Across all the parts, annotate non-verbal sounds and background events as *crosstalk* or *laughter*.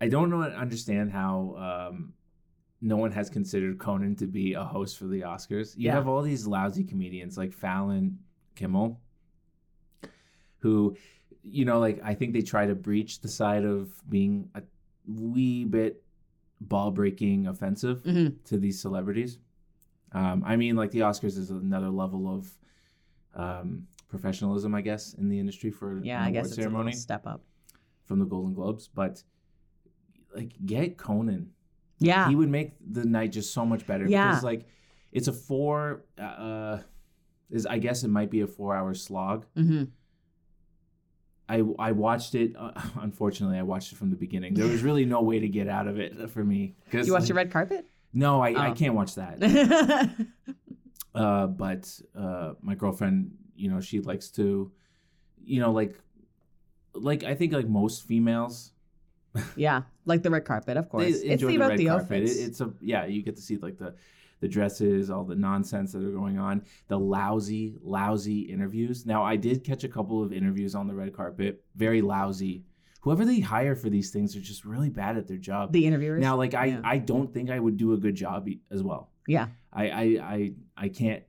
I don't know understand how um, no one has considered Conan to be a host for the Oscars. You Yeah. have all these lousy comedians like Fallon, Kimmel, who, you know, like I think they try to breach the side of being a wee bit ball breaking offensive Mhm. to these celebrities. Um, I mean, like the Oscars is another level of um, professionalism, I guess, in the industry for Yeah, I guess it's a ceremony little step up. from the Golden Globes. But like, get Conan Yeah. he would make the night just so much better Yeah. because like it's a four uh is i guess it might be a four hour slog hmm i i watched it uh, *laughs* unfortunately i watched it from the beginning there was really no way to get out of it for me because You watched the red carpet? no I, I Oh. can't watch that *laughs* uh but uh my girlfriend you know she likes to you know like like i think like most females yeah, like the red carpet, of course. They It's enjoy the the red the carpet. It, it's a yeah, you get to see like the the dresses, all the nonsense that are going on, the lousy, lousy interviews. Now I did catch a couple of interviews on the red carpet, very lousy. Whoever they hire for these things are just really bad at their job. the interviewers. now, like I, Yeah. I don't think I would do a good job as well. yeah. I, I, I, I can't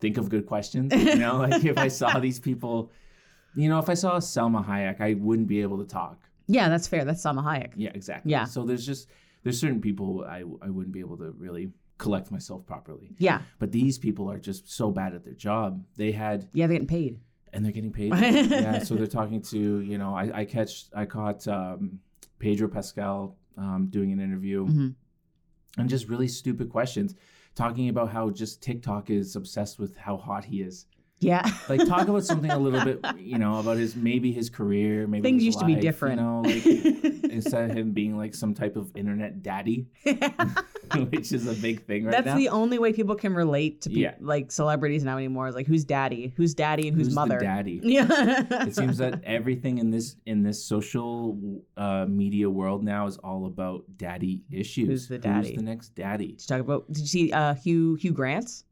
think of good questions. *laughs* You know, like if I saw these people, you know, if I saw Selma Hayek, I wouldn't be able to talk. Yeah, that's fair. That's Salma Hayek. Yeah, exactly. Yeah. So there's just there's certain people I I wouldn't be able to really collect myself properly. Yeah. But these people are just so bad at their job. They had Yeah, they're getting paid. and they're getting paid. *laughs* yeah. So they're talking to you know I I catch I caught um, Pedro Pascal um, doing an interview Mhm. and just really stupid questions, talking about how just TikTok is obsessed with how hot he is. Yeah. *laughs* Like talk about something a little bit, *laughs* you know, about his maybe his career, maybe Things used to be different. You know, *laughs* like instead of him being like some type of internet daddy, which is a big thing right That's now. the only way people can relate to pe- Yeah. like celebrities now anymore. Is like who's daddy, who's daddy, and who's, Who's the mother. daddy? Yeah. it seems that everything in this in this social uh, media world now is all about daddy issues. Who's the daddy? Who's the next daddy? Did you talk about? Did you see uh, Hugh Hugh Grant's?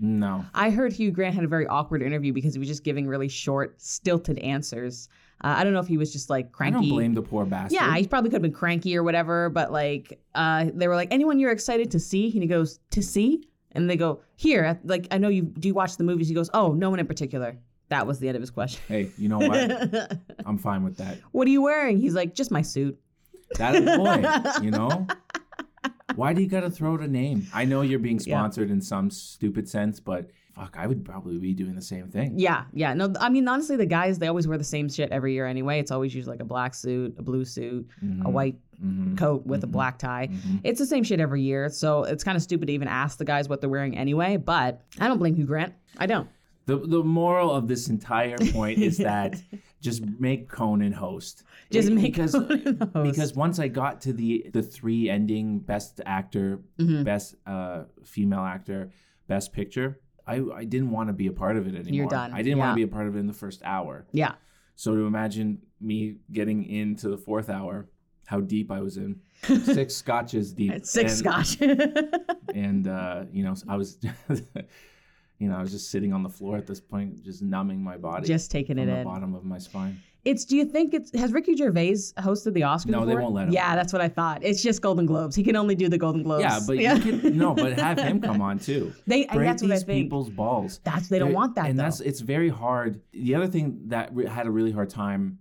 No. I heard Hugh Grant had a very awkward interview because he was just giving really short, stilted answers. Uh, I don't know if he was just like cranky. I don't blame the poor bastard. Yeah, he probably could have been cranky or whatever, but like uh, they were like, anyone you're excited to see? And he goes, to see? And they go, here, like I know you do you watch the movies? He goes, oh, no one in particular. That was the end of his question. Hey, you know what? *laughs* I'm fine with that. what are you wearing? He's like, just my suit. That boy, you know? *laughs* Why do you gotta throw out a name? I know you're being Yeah. sponsored in some stupid sense, but fuck, I would probably be doing the same thing. Yeah, yeah. No, I mean honestly, the guys they always wear the same shit every year anyway. It's always usually like a black suit, a blue suit, a Mhm, white mhm, coat with a mhm, black tie. mhm. It's the same shit every year, so it's kind of stupid to even ask the guys what they're wearing anyway. But I don't blame Hugh Grant. I don't. The the moral of this entire point is *laughs* that just make Conan host. Just make because Conan host. because once I got to the the three ending best actor, Mhm. best uh, female actor, best picture, I I didn't want to be a part of it anymore. You're done. I didn't want to be a part of it in the first hour. Yeah. So to imagine me getting into the fourth hour, how deep I was in, *laughs* six scotches deep, Six and, scotch. *laughs* and uh, you know I was. *laughs* You know, I was just sitting on the floor at this point, just numbing my body Just taking it it the bottom of my spine. It's. Do you think it's has Ricky Gervais hosted the Oscars? No, they won't let him. Yeah, that's what I thought. It's just Golden Globes. He can only do the Golden Globes. Yeah, but you can no, *laughs* but have him come on too. They. Break that's what I these people's balls. That's they don't They're- want that and though. that's it's very hard. The other thing that re- had a really hard time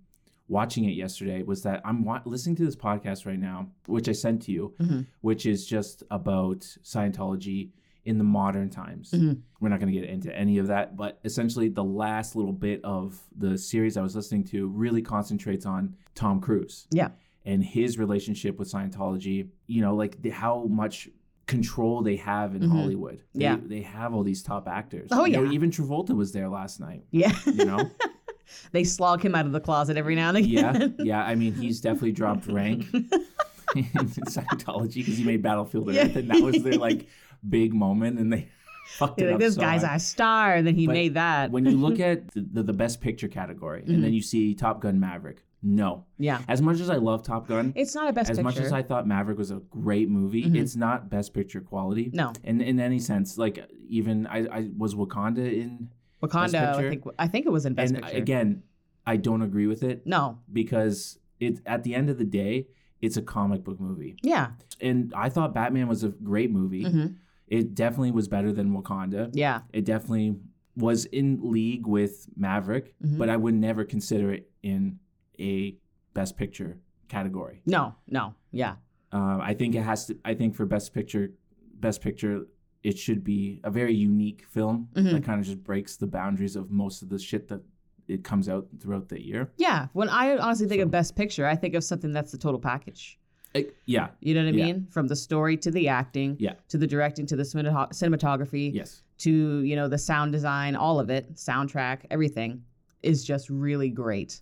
watching it yesterday was that I'm wa- listening to this podcast right now, which I sent to you, Mhm. which is just about Scientology in the modern times. Mhm. We're not going to get into any of that, but essentially the last little bit of the series I was listening to really concentrates on Tom Cruise yeah. and his relationship with Scientology, you know, like the, how much control they have in Mhm. Hollywood. They, Yeah. They have all these top actors. Oh, You know, yeah. even Travolta was there last night, Yeah. you know? *laughs* they slog him out of the closet every now and again. Yeah. Yeah. I mean, he's definitely dropped rank *laughs* *laughs* in Scientology because he made Battlefield Yeah. Earth and that was their like big moment and they *laughs* fucked You're it like, up this so guy's hard. a star, and then he But made that. When you look *laughs* at the, the, the best picture category and Mm-hmm. then you see Top Gun Maverick, no. yeah. As much as I love Top Gun, It's not a best picture. as picture. much as I thought Maverick was a great movie, Mhm. it's not best picture quality. no, In in any sense, like even I, I was Wakanda in, Wakanda. I think I think it was in best and picture. again, I don't agree with it no. because it at the end of the day, it's a comic book movie. Yeah. And I thought Batman was a great movie. hmm It definitely was better than Wakanda. Yeah. It definitely was in league with Maverick, Mhm. but I would never consider it in a Best Picture category. No. No. Yeah. Uh, I think it has to. I think for Best Picture, Best Picture, it should be a very unique film Mhm. that kind of just breaks the boundaries of most of the shit that it comes out throughout the year. Yeah. When I honestly think So- of Best Picture, I think of something that's the total package. It- yeah. You know what I Yeah. mean? From the story to the acting, Yeah. to the directing, to the cinematography, Yes. to you know the sound design, all of it, soundtrack, everything is just really great.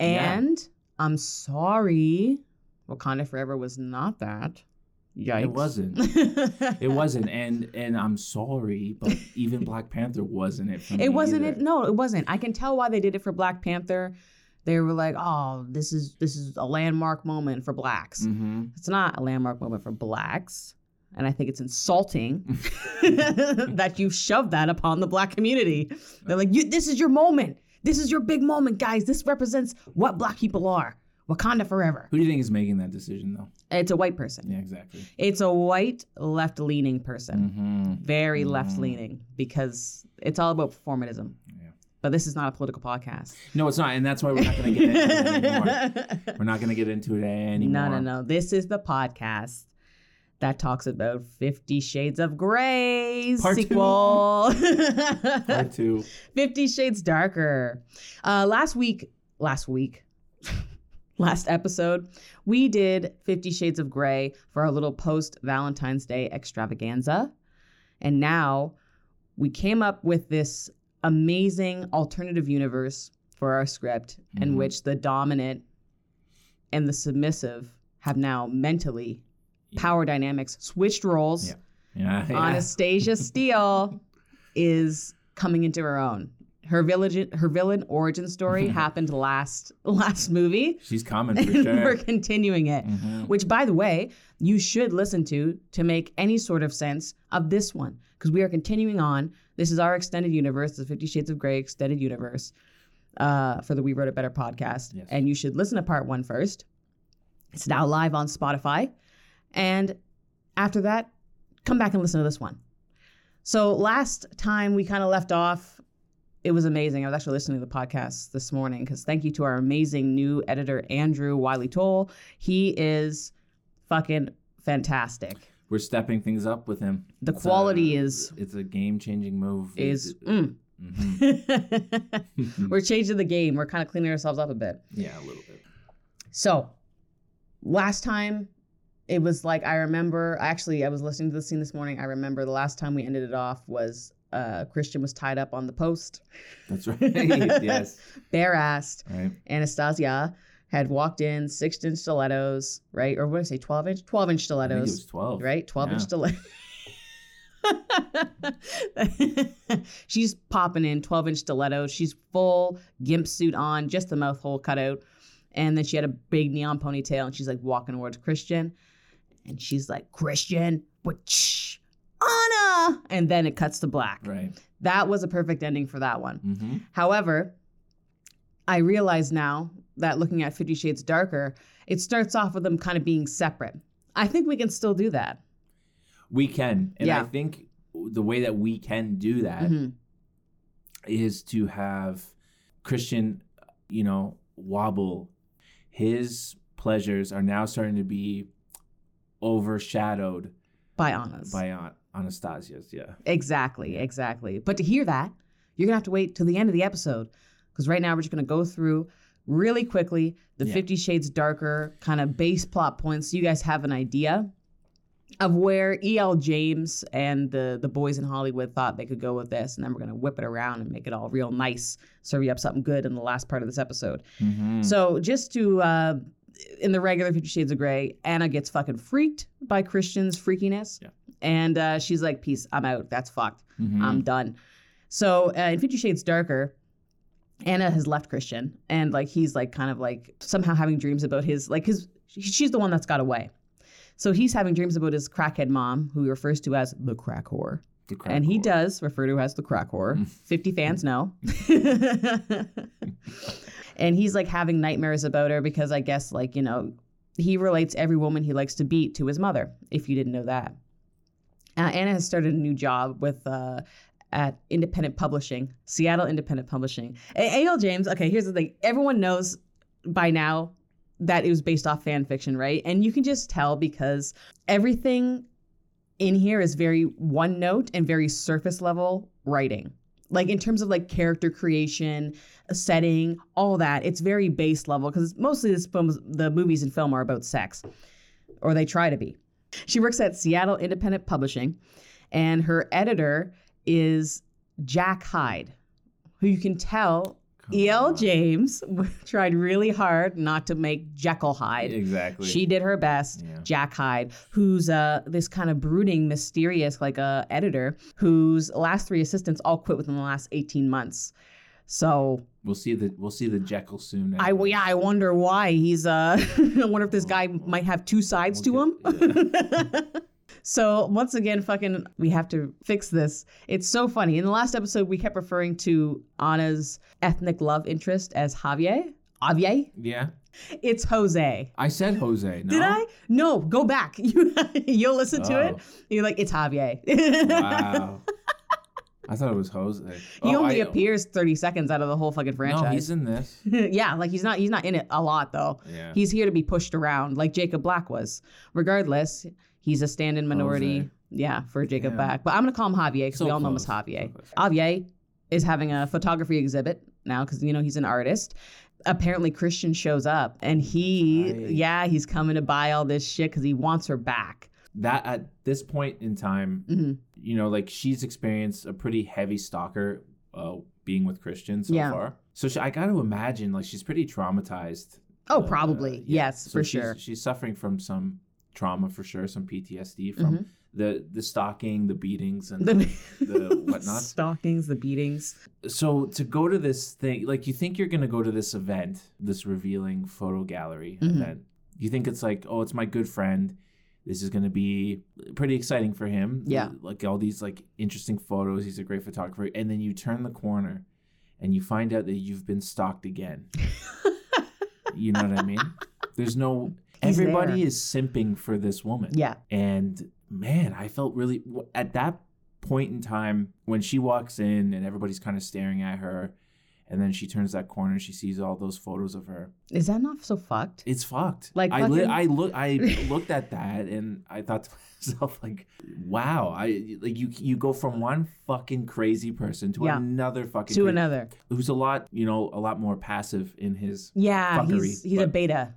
Yeah. And I'm sorry, Wakanda Forever was not that. Yikes! It wasn't. *laughs* It wasn't, and and I'm sorry, but even Black Panther wasn't it. For *laughs* me It wasn't either. it. No, it wasn't. I can tell why they did it for Black Panther. They were like, "Oh, this is this is a landmark moment for blacks." Mm-hmm. It's not a landmark moment for blacks. And I think it's insulting *laughs* *laughs* that you shove that upon the black community. They're like, you, this is your moment. This is your big moment, guys. This represents what black people are. Wakanda forever. Who do you think is making that decision, though? It's a white person. Yeah, exactly. It's a white left leaning person. Mm-hmm. Very Mhm. left leaning because it's all about performatism. Yeah. But this is not a political podcast. No, it's not, and that's why we're not going to get into it anymore. *laughs* We're not going to get into it anymore. No, no, no. This is the podcast that talks about Fifty Shades of Grey Part two. sequel. *laughs* Part two. *laughs* Fifty Shades Darker. Uh, last week, last week, last episode, we did Fifty Shades of Grey for our little post Valentine's Day extravaganza. And now we came up with this amazing alternative universe for our script in Mhm. which the dominant and the submissive have now mentally power dynamics switched roles. Yeah. *laughs* Yeah. Anastasia Steele is coming into her own. Her villain, her villain origin story *laughs* happened last last movie, She's coming *laughs* for and sure. we're continuing it. Mhm. Which, by the way, you should listen to to make any sort of sense of this one, because we are continuing on. This is our extended universe, the Fifty Shades of Grey extended universe, uh, for the We Wrote a Better podcast, Yes. and you should listen to part one first. It's now live on Spotify, and after that, come back and listen to this one. So last time we kind of left off, it was amazing. I was actually listening to the podcast this morning because thank you to our amazing new editor, Andrew Wylie-Toal. He is fucking fantastic. We're stepping things up with him. The It's quality a- is It's a game changing move. is mm. Mhm. *laughs* we're changing the game. We're kind of cleaning ourselves up a bit. yeah, a little bit. So, last time it was like I remember. Actually, I was listening to the scene this morning. I remember the last time we ended it off was uh, Christian was tied up on the post, That's right. *laughs* yes. *laughs* bare assed. Right. Anastasia had walked in, six inch stilettos, right? Or what did I say, 12 inch? 12 inch think it stilettos, was 12. right? 12 inch stilettos. *laughs* She's popping in 12 inch stilettos. She's full gimp suit on, just the mouth hole cut out. And then she had a big neon ponytail and she's like walking towards Christian. And she's like, Christian? Shh, Anna. And then it cuts to black. Right. That was a perfect ending for that one. Mm-hmm. However, I realize now that looking at Fifty Shades Darker, it starts off with them kind of being separate. I think we can still do that. We can. And I think the way that we can do that is Mhm. to have Christian, you know, wobble. His pleasures are now starting to be overshadowed By Anna's. by An- Anastasia's. Yeah. Exactly, exactly. But to hear that, you're gonna have to wait till the end of the episode because right now we're just gonna go through really quickly the Yeah. Fifty Shades Darker kind of base plot points, so you guys have an idea of where E.L. James and the the boys in Hollywood thought they could go with this, and then we're gonna whip it around and make it all real nice, serve you up something good in the last part of this episode. Mm-hmm. So just to uh, in the regular Fifty Shades of Grey, Anna gets fucking freaked by Christian's freakiness, Yeah. and uh, she's like, "Peace, I'm out. That's fucked. Mhm. I'm done." So uh, in Fifty Shades Darker, Anna has left Christian, and like he's like kind of like somehow having dreams about his like his. She's the one that's got away. So he's having dreams about his crackhead mom, who he refers to as the crack whore. The crack And he does refer to her as the crack whore. Mm. 50 fans know. *laughs* and he's like having nightmares about her because I guess, like, you know, he relates every woman he likes to beat to his mother, if you didn't know that. Uh, Anna has started a new job with uh, at Independent Publishing, Seattle Independent Publishing. E.L. James, okay, here's the thing. Everyone knows by now that it was based off fan fiction, right? And you can just tell because everything in here is very one note and very surface level writing. Like in terms of like character creation, setting, all that, it's very base level because mostly this film, the movies and film are about sex, or they try to be. She works at Seattle Independent Publishing, and her editor is Jack Hyde, who you can tell E.L. James *laughs* tried really hard not to make Jekyll Hyde. Exactly. She did her best. Yeah. Jack Hyde, who's uh, this kind of brooding, mysterious, like a editor, whose last three assistants all quit within the last 18 months. So We'll see the we'll see the Jekyll soon. I anyway. yeah, I wonder why he's uh *laughs* I wonder if this guy might have two sides to him. *laughs* so once again, fucking we have to fix this. It's so funny. In the last episode, we kept referring to Anna's ethnic love interest as Javier. Javier? Yeah. It's Jose. I said Jose. No? Did I? No, go back. *laughs* You you'll listen to it. Oh. You're like, it's Javier. Wow. I thought it was Jose. he Oh, only I- appears 30 seconds out of the whole fucking franchise. No, he's in this. *laughs* yeah, like he's not he's not in it a lot though. Yeah. He's here to be pushed around like Jacob Black was. Regardless, he's a stand-in minority. Jose. Yeah, for Jacob Yeah. Black. But I'm gonna call him Javier because So we all know him as. Javier. So. Javier is having a photography exhibit now because you know he's an artist. Apparently Christian shows up and he Right. yeah, he's coming to buy all this shit because he wants her back. that at this point in time, Mhm. you know, like she's experienced a pretty heavy stalker uh, being with Christian so Yeah. far. So she, I got to imagine like she's pretty traumatized. Oh, Uh, probably. yeah. Yes, So for she's- sure. She's suffering from some trauma for sure, some PTSD from Mhm. the the stalking, the beatings, and The, the *laughs* whatnot. stalkings, the beatings. so to go to this thing like you think you're going to go to this event this revealing photo gallery Mhm. event you think it's like oh it's my good friend this is going to be pretty exciting for him Yeah. like all these like interesting photos he's a great photographer and then you turn the corner and you find out that you've been stalked again *laughs* you know what i mean there's no everybody there. is simping for this woman Yeah. and man, I felt really at that point in time when she walks in and everybody's kind of staring at her, and then she turns that corner, she sees all those photos of her. Is that not so fucked? It's fucked. Like I li- I look I *laughs* looked at that and I thought to myself like, wow, I like you you go from one fucking crazy person to Yeah. another fucking To another. who's a lot you know a lot more passive in his. Yeah, fuckery, he's he's a beta.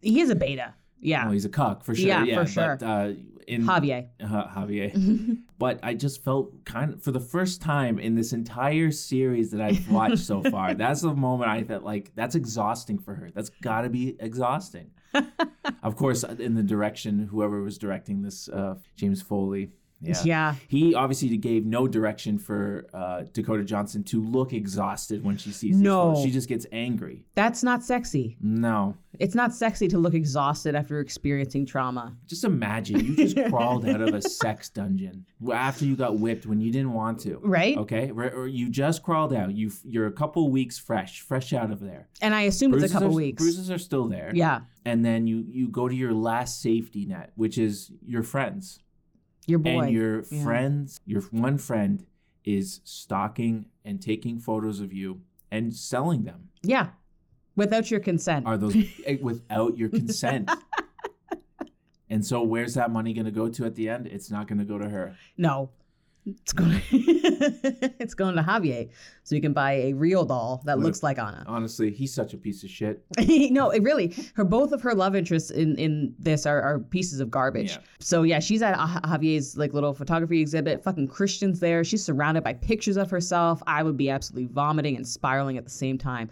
He is a beta. Yeah. Well, he's a cuck for sure. Yeah, Yeah, for sure. But, uh, in Javier. uh, Javier. *laughs* but I just felt kind of for the first time in this entire series that I've watched so far. *laughs* That's the moment I felt like that's exhausting for her. That's got to be exhausting. *laughs* of course, in the direction, whoever was directing this, uh, James Foley. Yeah. yeah. He obviously gave no direction for uh, Dakota Johnson to look exhausted when she sees No. She just gets angry. That's not sexy. No. It's not sexy to look exhausted after experiencing trauma. Just imagine you just *laughs* crawled out of a sex dungeon after you got whipped when you didn't want to. Right? Okay, or or you just crawled out. You you're a couple weeks fresh, fresh out of there. And I assume it's a couple are, weeks. Bruises are still there. Yeah. and then you you go to your last safety net, which is your friends, Your boy. and your Yeah. friends, your one friend is stalking and taking photos of you and selling them. yeah. Without your consent. Are those *laughs* eh, without your consent? *laughs* and so, where's that money going to go to at the end? It's not going to go to her. no. It's going *laughs* it's going to Javier. So you can buy a real doll that What looks like Anna. Honestly, he's such a piece of shit. *laughs* no, it really her both of her love interests in in this are, are pieces of garbage. Yeah. So yeah, she's at Javier's like little photography exhibit. Fucking Christians there. She's surrounded by pictures of herself. I would be absolutely vomiting and spiraling at the same time.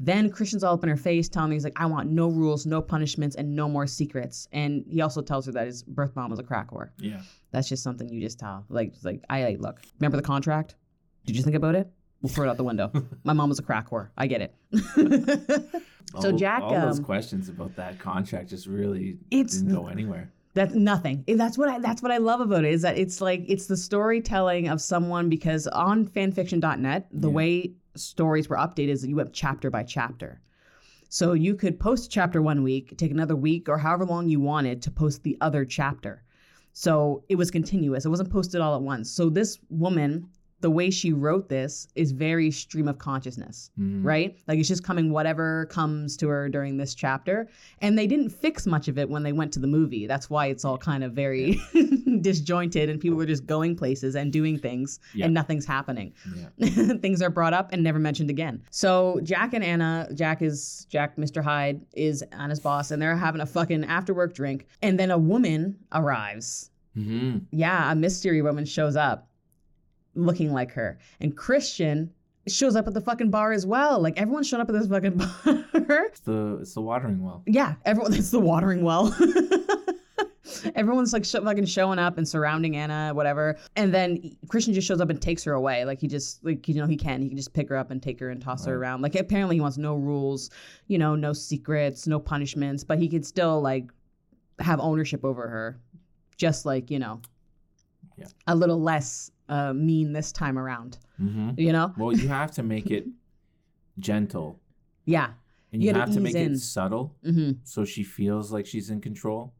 Then Christian's all up in her face, telling me he's like, I want no rules, no punishments, and no more secrets. And he also tells her that his birth mom was a crack whore. Yeah. That's just something you just tell. Like, it's like I, I look. Remember the contract? Did you think about it? We'll throw it out the window. *laughs* My mom was a crack whore. I get it. *laughs* So all, Jack, all those um, questions about that contract just really It's didn't go anywhere. That's nothing. That's what I that's what I love about it is that it's like it's the storytelling of someone because on fanfiction.net, the Yeah. way stories were updated is that you went chapter by chapter. So you could post a chapter one week, take another week, or however long you wanted to post the other chapter. So it was continuous. It wasn't posted all at once. So this woman, the way she wrote this is very stream of consciousness, Mhm. right? Like it's just coming whatever comes to her during this chapter. And they didn't fix much of it when they went to the movie. That's why it's all kind of very *laughs* *laughs* disjointed and people are just going places and doing things Yeah. and nothing's happening. Yeah. *laughs* things are brought up and never mentioned again. So Jack and Anna, Jack is Jack, Mr. Hyde is Anna's boss, and they're having a fucking after work drink. And then a woman arrives. Mhm. Yeah, a mystery woman shows up looking like her. And Christian shows up at the fucking bar as well. Like everyone showed up at this fucking *laughs* bar. It's the it's the watering well. yeah, everyone it's the watering well. Everyone's like sh- fucking showing up and surrounding Anna, whatever. And then Christian just shows up and takes her away. Like he just, like, you know, he can. He can just pick her up and take her and toss her around. Like apparently he wants no rules, you know, no secrets, no punishments, but he can still like have ownership over her. Just like, you know, Yeah. a little less uh, mean this time around, hmm you know? Well, you have to make it gentle, Yeah. and You you, have to make in. it subtle, hmm so she feels like she's in control.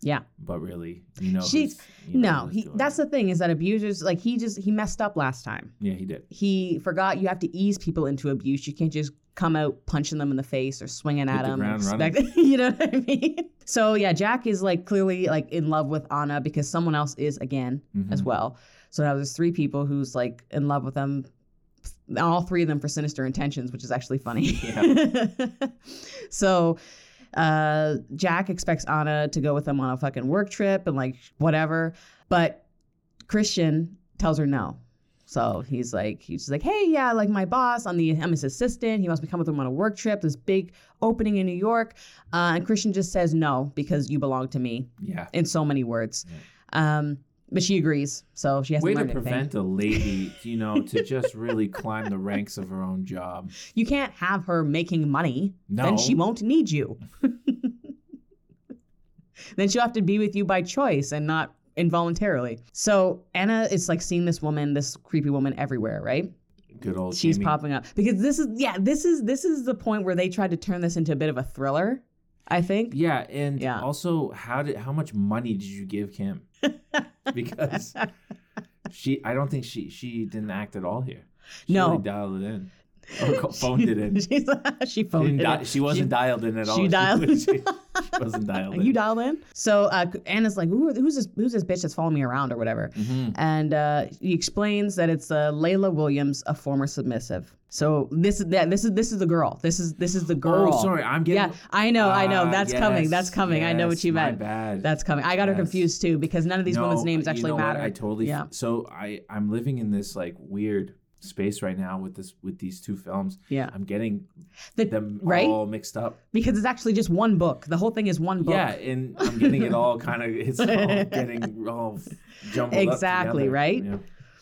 Yeah. But really, you know, She's- you know No, he, that's the thing is that abusers, like he just, he messed up last time. yeah, he did. he forgot you have to ease people into abuse. You can't just come out punching them in the face or swinging at the them. and ground expect- *laughs* you know what I mean? So yeah, Jack is like clearly like in love with Anna because someone else is again as Mhm. well. So now there's three people who's like in love with them. All three of them for sinister intentions, which is actually funny. *laughs* so uh, Jack expects Anna to go with him on a fucking work trip and like whatever. But Christian tells her no. So he's like, he's just like, hey, yeah, like my boss, I'm the I'm his assistant. He wants me to come with him on a work trip, this big opening in New York. Uh, and Christian just says no because you belong to me Yeah. in so many words. Um, but she agrees, so she has Way to to learn anything. prevent a lady, you know, to *laughs* just really climb the ranks of her own job. You can't have her making money. No. Then she won't need you. *laughs* then she'll have to be with you by choice and not involuntarily. So Anna is like seeing this woman, this creepy woman everywhere, right? Good old. She's Jamie. popping up because this is yeah, this is this is the point where they tried to turn this into a bit of a thriller. I think. Yeah, and Yeah. also, how did how much money did you give Kim? *laughs* Because she, I don't think she she didn't act at all here. She No. really dialed it in. Or co- phoned it in. *laughs* She's, she *laughs* She, phoned didn't it di- in. she wasn't dialed in at all. *laughs* she dialed- she, she wasn't dialed in. you dialed in. So uh, Anna's like, Who, who's this? Who's this bitch that's following me around or whatever? Mhm. And uh, he explains that it's uh, Layla Williams, a former submissive. So this is yeah, this is this is the girl. This is this is the girl. Oh, sorry, I'm getting. Yeah, I know, I know. Ah, That's coming. That's yes, coming. I know what yes, you my meant. bad. That's coming. I got her confused too because none of these women's No, names you actually know what? matter. I totally. Yeah. So I I'm living in this like weird space right now with this with these two films. Yeah. I'm getting The- them right? all mixed up. because it's actually just one book. The whole thing is one book. Yeah, and I'm getting it all kind of *laughs* it's all getting all jumbled up Exactly, right? Yeah.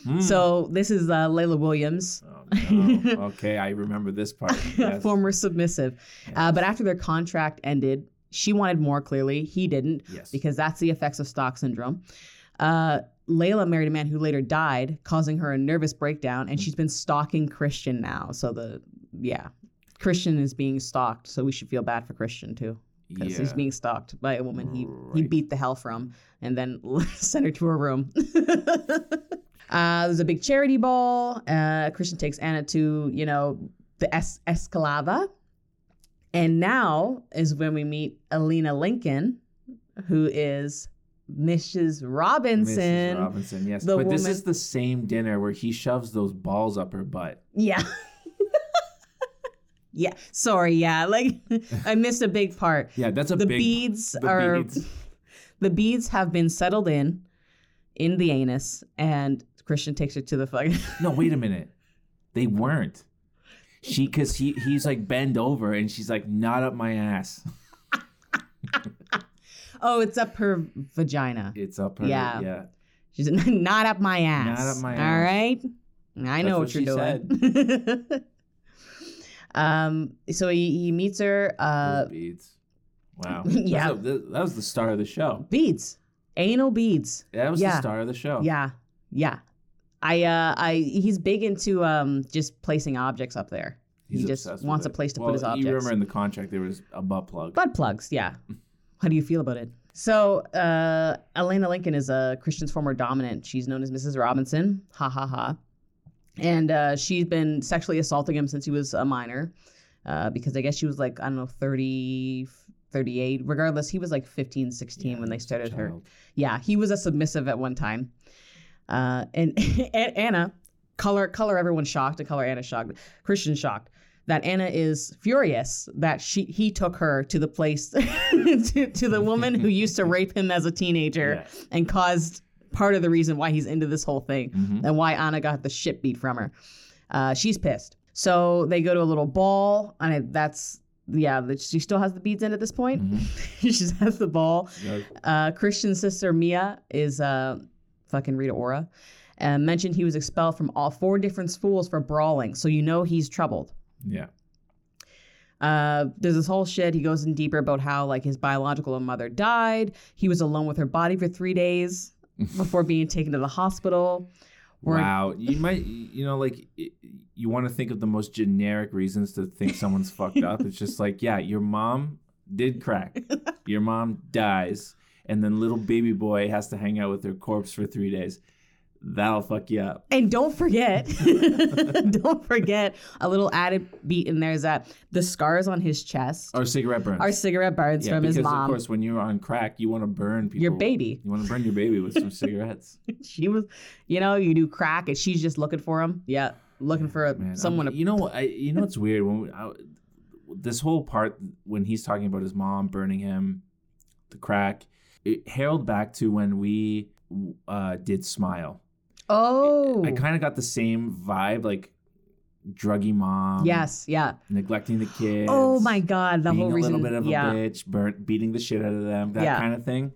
Hmm. So this is uh, Layla Williams, Oh, no. *laughs* okay, I remember this part. Yes. former submissive. Uh, but after their contract ended, she wanted more. Clearly, he didn't. yes. because that's the effects of stock syndrome. Uh, Layla married a man who later died, causing her a nervous breakdown, and she's been stalking Christian now. So the yeah, Christian is being stalked, so we should feel bad for Christian too, because he's being stalked by a woman he he beat the hell from, and then *laughs* sent her to her room. *laughs* uh, there's a big charity ball. Uh, Christian takes Anna to you know the es- Escalava. And now is when we meet Elena Lincoln, who is Mrs. Robinson. Mrs. Robinson, yes. but this is the same dinner where he shoves those balls up her butt. Yeah. *laughs* yeah. Sorry. Yeah. Like I missed a big part. *laughs* Yeah, that's a the big beads the are beads. *laughs* the beads have been settled in in the anus, and Christian takes her to the fucking. No, wait a minute. They weren't. She cuz he he's like bend over and she's like not up my ass. Oh, it's up her vagina. It's up her Yeah. yeah. She's *laughs* not up my ass. Not up my ass. right. I know what, what you're doing. *laughs* um. So he, he meets her. Uh, Those beads. Wow. *laughs* Yeah. That was, that was the star of the show. beads, anal beads. Yeah, that was Yeah. the star of the show. Yeah. Yeah. I uh I he's big into um just placing objects up there. he just wants a place to well, put his objects. You remember in the contract there was a butt plug. Butt plugs, yeah. How do you feel about it? So, uh, Elena Lincoln is a Christian's former dominant. She's known as Mrs. Robinson. Ha ha ha. And uh, she's been sexually assaulting him since he was a minor uh, because I guess she was like, I don't know, 30, 38. Regardless, he was like 15, 16 Yeah, when they started her. Yeah, he was a submissive at one time. Uh, and *laughs* Anna, color color everyone shocked, and color Anna shocked, Christian shocked that Anna is furious that she he took her to the place *laughs* to, to the woman who used to rape him as a teenager and caused part of the reason why he's into this whole thing Mhm. and why Anna got the shit beat from her. Uh, she's pissed. So they go to a little ball, and it, that's yeah. She still has the beads in at this point. Mhm. *laughs* she has the ball. Yeah. Uh, Christian's sister Mia is uh, fucking Rita Ora, and mentioned he was expelled from all four different schools for brawling. So you know he's troubled. Yeah. Uh, there's this whole shit. He goes in deeper about how like his biological mother died. He was alone with her body for three days *laughs* before being taken to the hospital. Or- Wow. You might, you know, like you want to think of the most generic reasons to think someone's fucked up. It's just like, yeah, your mom did crack. *laughs* Your mom dies, and then little baby boy has to hang out with her corpse for three days. That'll fuck you up. And don't forget, *laughs* don't forget a little added beat in there is that the scars on his chest Or cigarette burns. are cigarette burns yeah, from because his of mom, course, when you're on crack, you want to burn people. your baby. You want to burn your baby with some cigarettes. *laughs* She was, you know, you do crack and she's just looking for him. Yeah, looking for a, Man, someone I'm- to you know what? I, you know what's weird when we, I, this whole part when he's talking about his mom burning him, the crack, it heralded back to when we uh, did Smile. Oh, I kind of got the same vibe, like druggy mom. yes, yeah. neglecting the oh kids. Oh my God, the being whole a reason. little bit of a bitch, burnt, beating the shit out of them, that Yeah. kind of thing.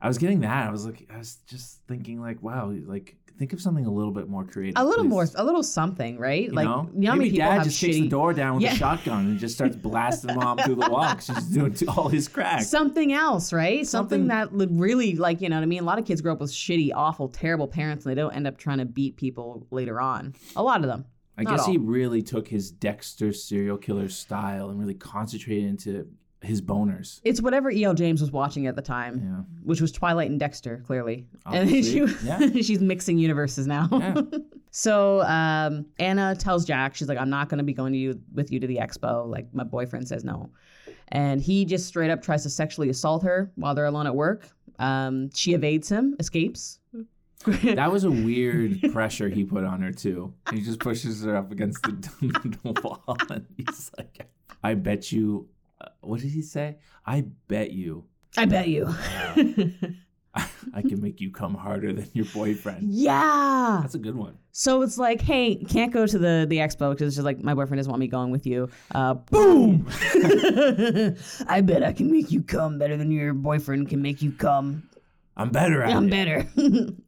I was getting that. I was like, I was just thinking, like, wow, like think of something a little bit more creative. a little please. more, a little something, right? You like know? how Maybe people dad have just takes the door down with Yeah. a shotgun and just starts blasting mom through the wall she's *laughs* doing all his crack. Something else, right? Something, Something- that would really like, you know what I mean? A lot of kids grow up with shitty, awful, terrible parents and they don't end up trying to beat people later on. A lot of them. I not guess he really took his Dexter serial killer style and really concentrated into his boners. It's whatever E.L. James was watching at the time, Yeah. which was Twilight and Dexter, clearly. And *laughs* she, yeah. *laughs* she's mixing universes now. Yeah. *laughs* so um, Anna tells Jack, she's like, I'm not going to be going to you with you to the expo. Like my boyfriend says no. And he just straight up tries to sexually assault her while they're alone at work. Um, she evades him, escapes. That was a weird pressure he put on her too. He just pushes her up against the, the wall and he's like, "I bet you." Uh, what did he say? I bet you I bet you. *laughs* *laughs* I can make you come harder than your boyfriend. yeah. That's a good one. So it's like, hey, can't go to the the expo because it's just like my boyfriend doesn't want me going with you. Uh, boom! *laughs* I bet I can make you come better than your boyfriend can make you come. I'm better at I'm it. better.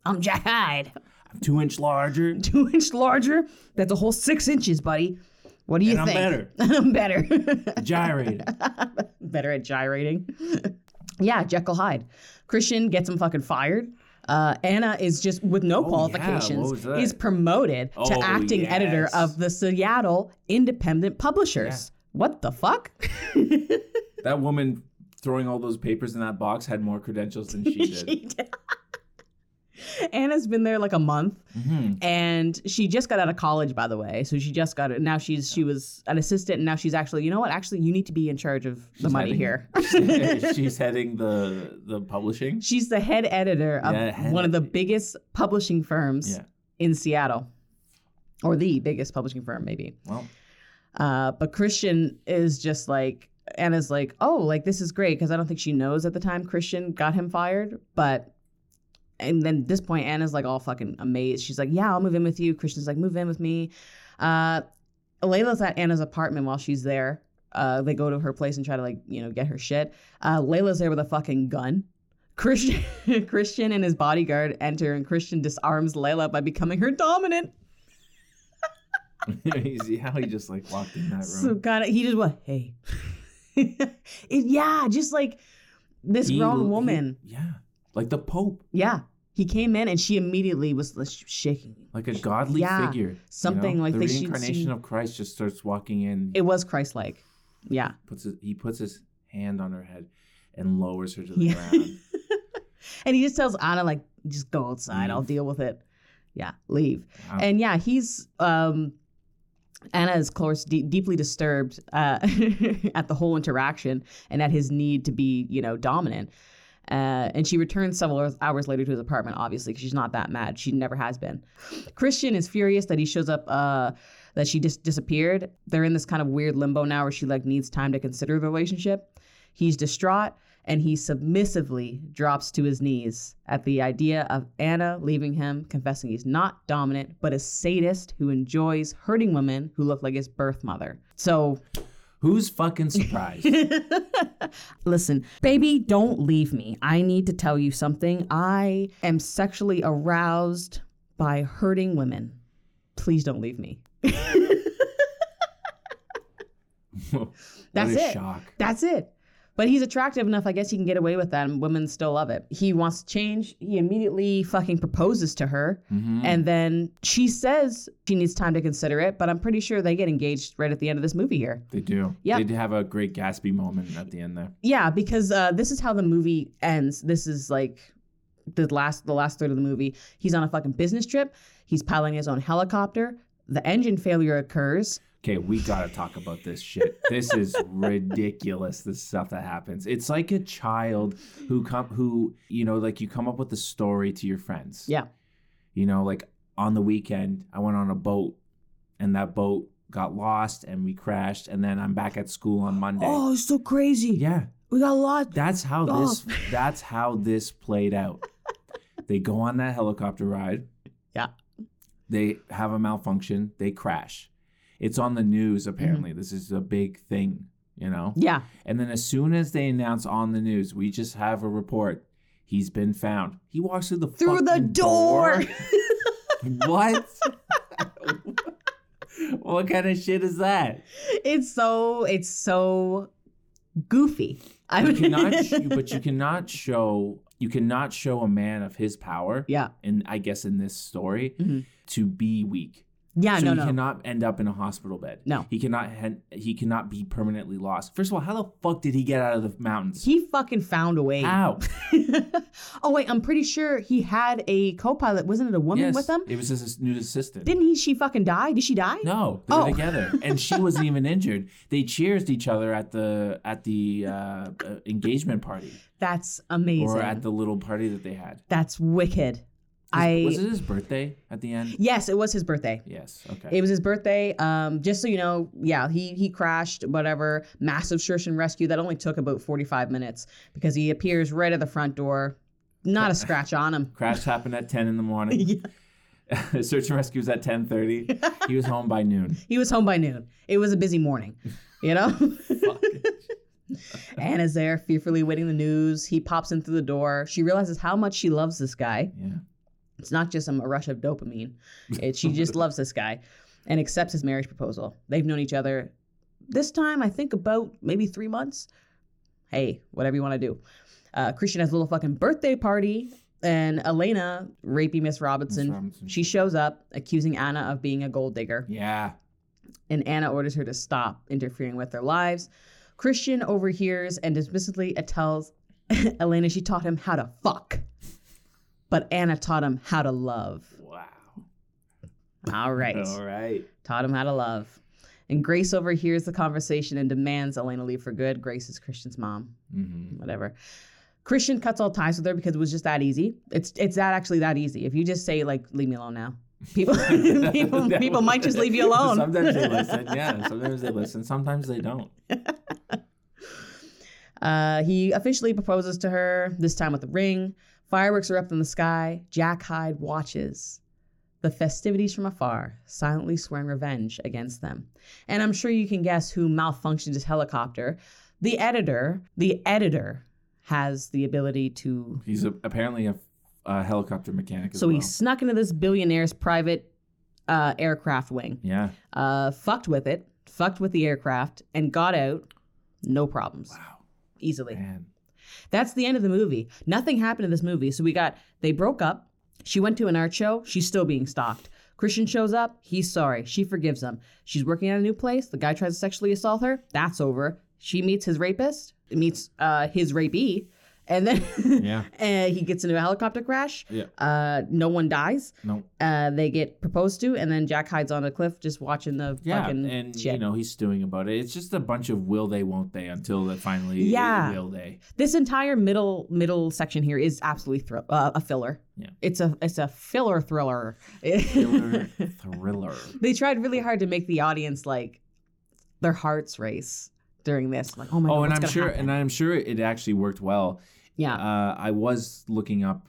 I'm Jack Hyde. I'm two inch larger. Two inch larger. That's a whole six inches, buddy. What do you And I'm better. *laughs* I'm better. Gyrating. *laughs* better at gyrating. *laughs* yeah, Jekyll Hyde. Christian gets him fucking fired. Uh, Anna is just with no Oh, qualifications that? is promoted to Oh, acting editor of the Seattle Independent Publishers. What the fuck? That woman throwing all those papers in that box had more credentials than she did. She did. *laughs* Anna's been there like a month, hmm and she just got out of college, by the way. So she just got it. Now she's she was an assistant, and now she's actually, you know what? Actually, you need to be in charge of the money heading- here. *laughs* *laughs* she's heading the the publishing. She's the head editor of Yeah, head one of the biggest publishing firms Yeah. in Seattle, or the biggest publishing firm, maybe. Well, Uh, but Christian is just like, Anna's like, oh, like this is great because I don't think she knows at the time Christian got him fired. But, and then at this point, Anna's like all fucking amazed. She's like, yeah, I'll move in with you. Christian's like, move in with me. Uh, Layla's at Anna's apartment while she's there. Uh, they go to her place and try to like, you know, get her shit. Uh, Layla's there with a fucking gun. Christian, *laughs* Christian and his bodyguard enter, and Christian disarms Layla by becoming her dominant. *laughs* you see how he just like walked in that room. So kind of, he just went, hey. *laughs* it, yeah, just like this He- grown he- woman. yeah, like the Pope. yeah. He came in and she immediately was like, shaking. Like a godly Yeah, figure. you something know? like the they reincarnation see- of Christ just starts walking in. It was Christ-like. Yeah. puts his, he puts his hand on her head and lowers her to the Yeah. ground. *laughs* and he just tells Anna like, just go outside. I'll deal with it. Yeah, leave. Wow. And yeah, he's um Anna is, of course, de- deeply disturbed uh, *laughs* at the whole interaction and at his need to be, you know, dominant. Uh, and she returns several hours later to his apartment, obviously, because she's not that mad. She never has been. Christian is furious that he shows up, uh, that she just disappeared. They're in this kind of weird limbo now where she like needs time to consider the relationship. He's distraught and he submissively drops to his knees at the idea of Anna leaving him, confessing he's not dominant, but a sadist who enjoys hurting women who look like his birth mother. So, Who's fucking surprised? *laughs* listen, baby, don't leave me. I need to tell you something. I am sexually aroused by hurting women. Please don't leave me. *laughs* That's a it. shock. That's it. But he's attractive enough, I guess he can get away with that, and women still love it. He wants to change. He immediately fucking proposes to her, Mhm. and then she says she needs time to consider it. But I'm pretty sure they get engaged right at the end of this movie here. They do. Yep. They have a great Gatsby moment at the end there. Yeah, because uh, this is how the movie ends. This is like the last the last third of the movie. He's on a fucking business trip. He's piloting his own helicopter. The engine failure occurs. Okay, we gotta talk about this shit. This is ridiculous. This stuff that happens. It's like a child who come who you know like you come up with a story to your friends. Yeah. You know, like on the weekend, I went on a boat, and that boat got lost, and we crashed, and then I'm back at school on Monday. Oh, it's so crazy. Yeah, We got a lot. that's how Oh. this. *laughs* That's how this played out. they go on that helicopter ride. Yeah. They have a malfunction. They crash. It's on the news. Apparently, this is a big thing. You know. Yeah. And then as soon as they announce on the news, we just have a report. He's been found. He walks through the Through the fucking door. *laughs* what? what kind of shit is that? it's so it's so goofy. I You cannot, sh- *laughs* but you cannot show you cannot show a man of his power. yeah, And I guess in this story, Mhm. to be weak. Yeah, so no, he no, cannot end up in a hospital bed. No. he cannot. He cannot be permanently lost. First of all, how the fuck did he get out of the mountains? he fucking found a way. How? *laughs* oh wait, I'm pretty sure he had a co-pilot. Wasn't it a woman Yes, with him? It was his new assistant. Didn't he? She fucking die? Did she die? No, they were Oh. together, and she *laughs* wasn't even injured. They cheersed each other at the at the uh, uh, engagement party That's amazing. or at the little party that they had. That's wicked. I was it his birthday at the end? yes, it was his birthday. Yes. Okay. It was his birthday. Um, just so you know, yeah, he he crashed, whatever. Massive search and rescue that only took about 45 minutes because he appears right at the front door. Not a scratch on him. Crash happened at ten in the morning. *laughs* Yeah. *laughs* Search and rescue was at ten thirty. *laughs* He was home by noon. He was home by noon. It was a busy morning, you know? Anna's there, fearfully waiting the news. He pops in through the door. She realizes how much she loves this guy. Yeah. It's not just some a rush of dopamine. *laughs* It, she just loves this guy and accepts his marriage proposal. They've known each other this time, I think, about maybe three months. Hey, whatever you want to do. Uh, Christian has a little fucking birthday party, and Elena, rapey Miss Robinson, Miss Robinson. she shows up accusing Anna of being a gold digger Yeah. and Anna orders her to stop interfering with their lives. Christian overhears and dismissively tells *laughs* Elena she taught him how to fuck, but Anna taught him how to love. Wow. All right, All right. taught him how to love. And Grace overhears the conversation and demands Elena leave for good. Grace is Christian's mom, hmm whatever. Christian cuts all ties with her because it was just that easy. It's it's that actually that easy. If you just say like, "Leave me alone now," *laughs* people *laughs* people, people might just leave you alone. Sometimes they *laughs* listen. Yeah. Sometimes they listen. Sometimes they don't. Uh, he officially proposes to her, this time with a ring. Fireworks are up in the sky. Jack Hyde watches the festivities from afar, silently swearing revenge against them. And I'm sure you can guess who malfunctioned his helicopter. The editor, the editor has the ability to. He's a, apparently a, a helicopter mechanic as So well. he snuck into this billionaire's private uh, aircraft wing, Yeah. uh, fucked with it, fucked with the aircraft, and got out. No problems. Wow. Easily. Man. That's the end of the movie. Nothing happened in this movie. So we got they broke up. She went to an art show. She's still being stalked. Christian shows up. He's sorry. She forgives him. She's working at a new place. The guy tries to sexually assault her. That's over. She meets his rapist. Meets uh, his rapee. And then *laughs* Yeah. and he gets into a helicopter crash. Yeah. Uh, no one dies. No. Uh, they get proposed to, and then Jack hides on a cliff just watching the Yeah, fucking and shit. you know he's stewing about it. It's just a bunch of will they, won't they, until that finally Yeah. will they. this entire middle middle section here is absolutely uh, a filler. Yeah. It's a it's a filler thriller. Thriller, *laughs* thriller. they tried really hard to make the audience like their hearts race during this. Like, oh my god, Oh, and I'm sure, happen? and I'm sure it actually worked well. Yeah, Uh, I was looking up,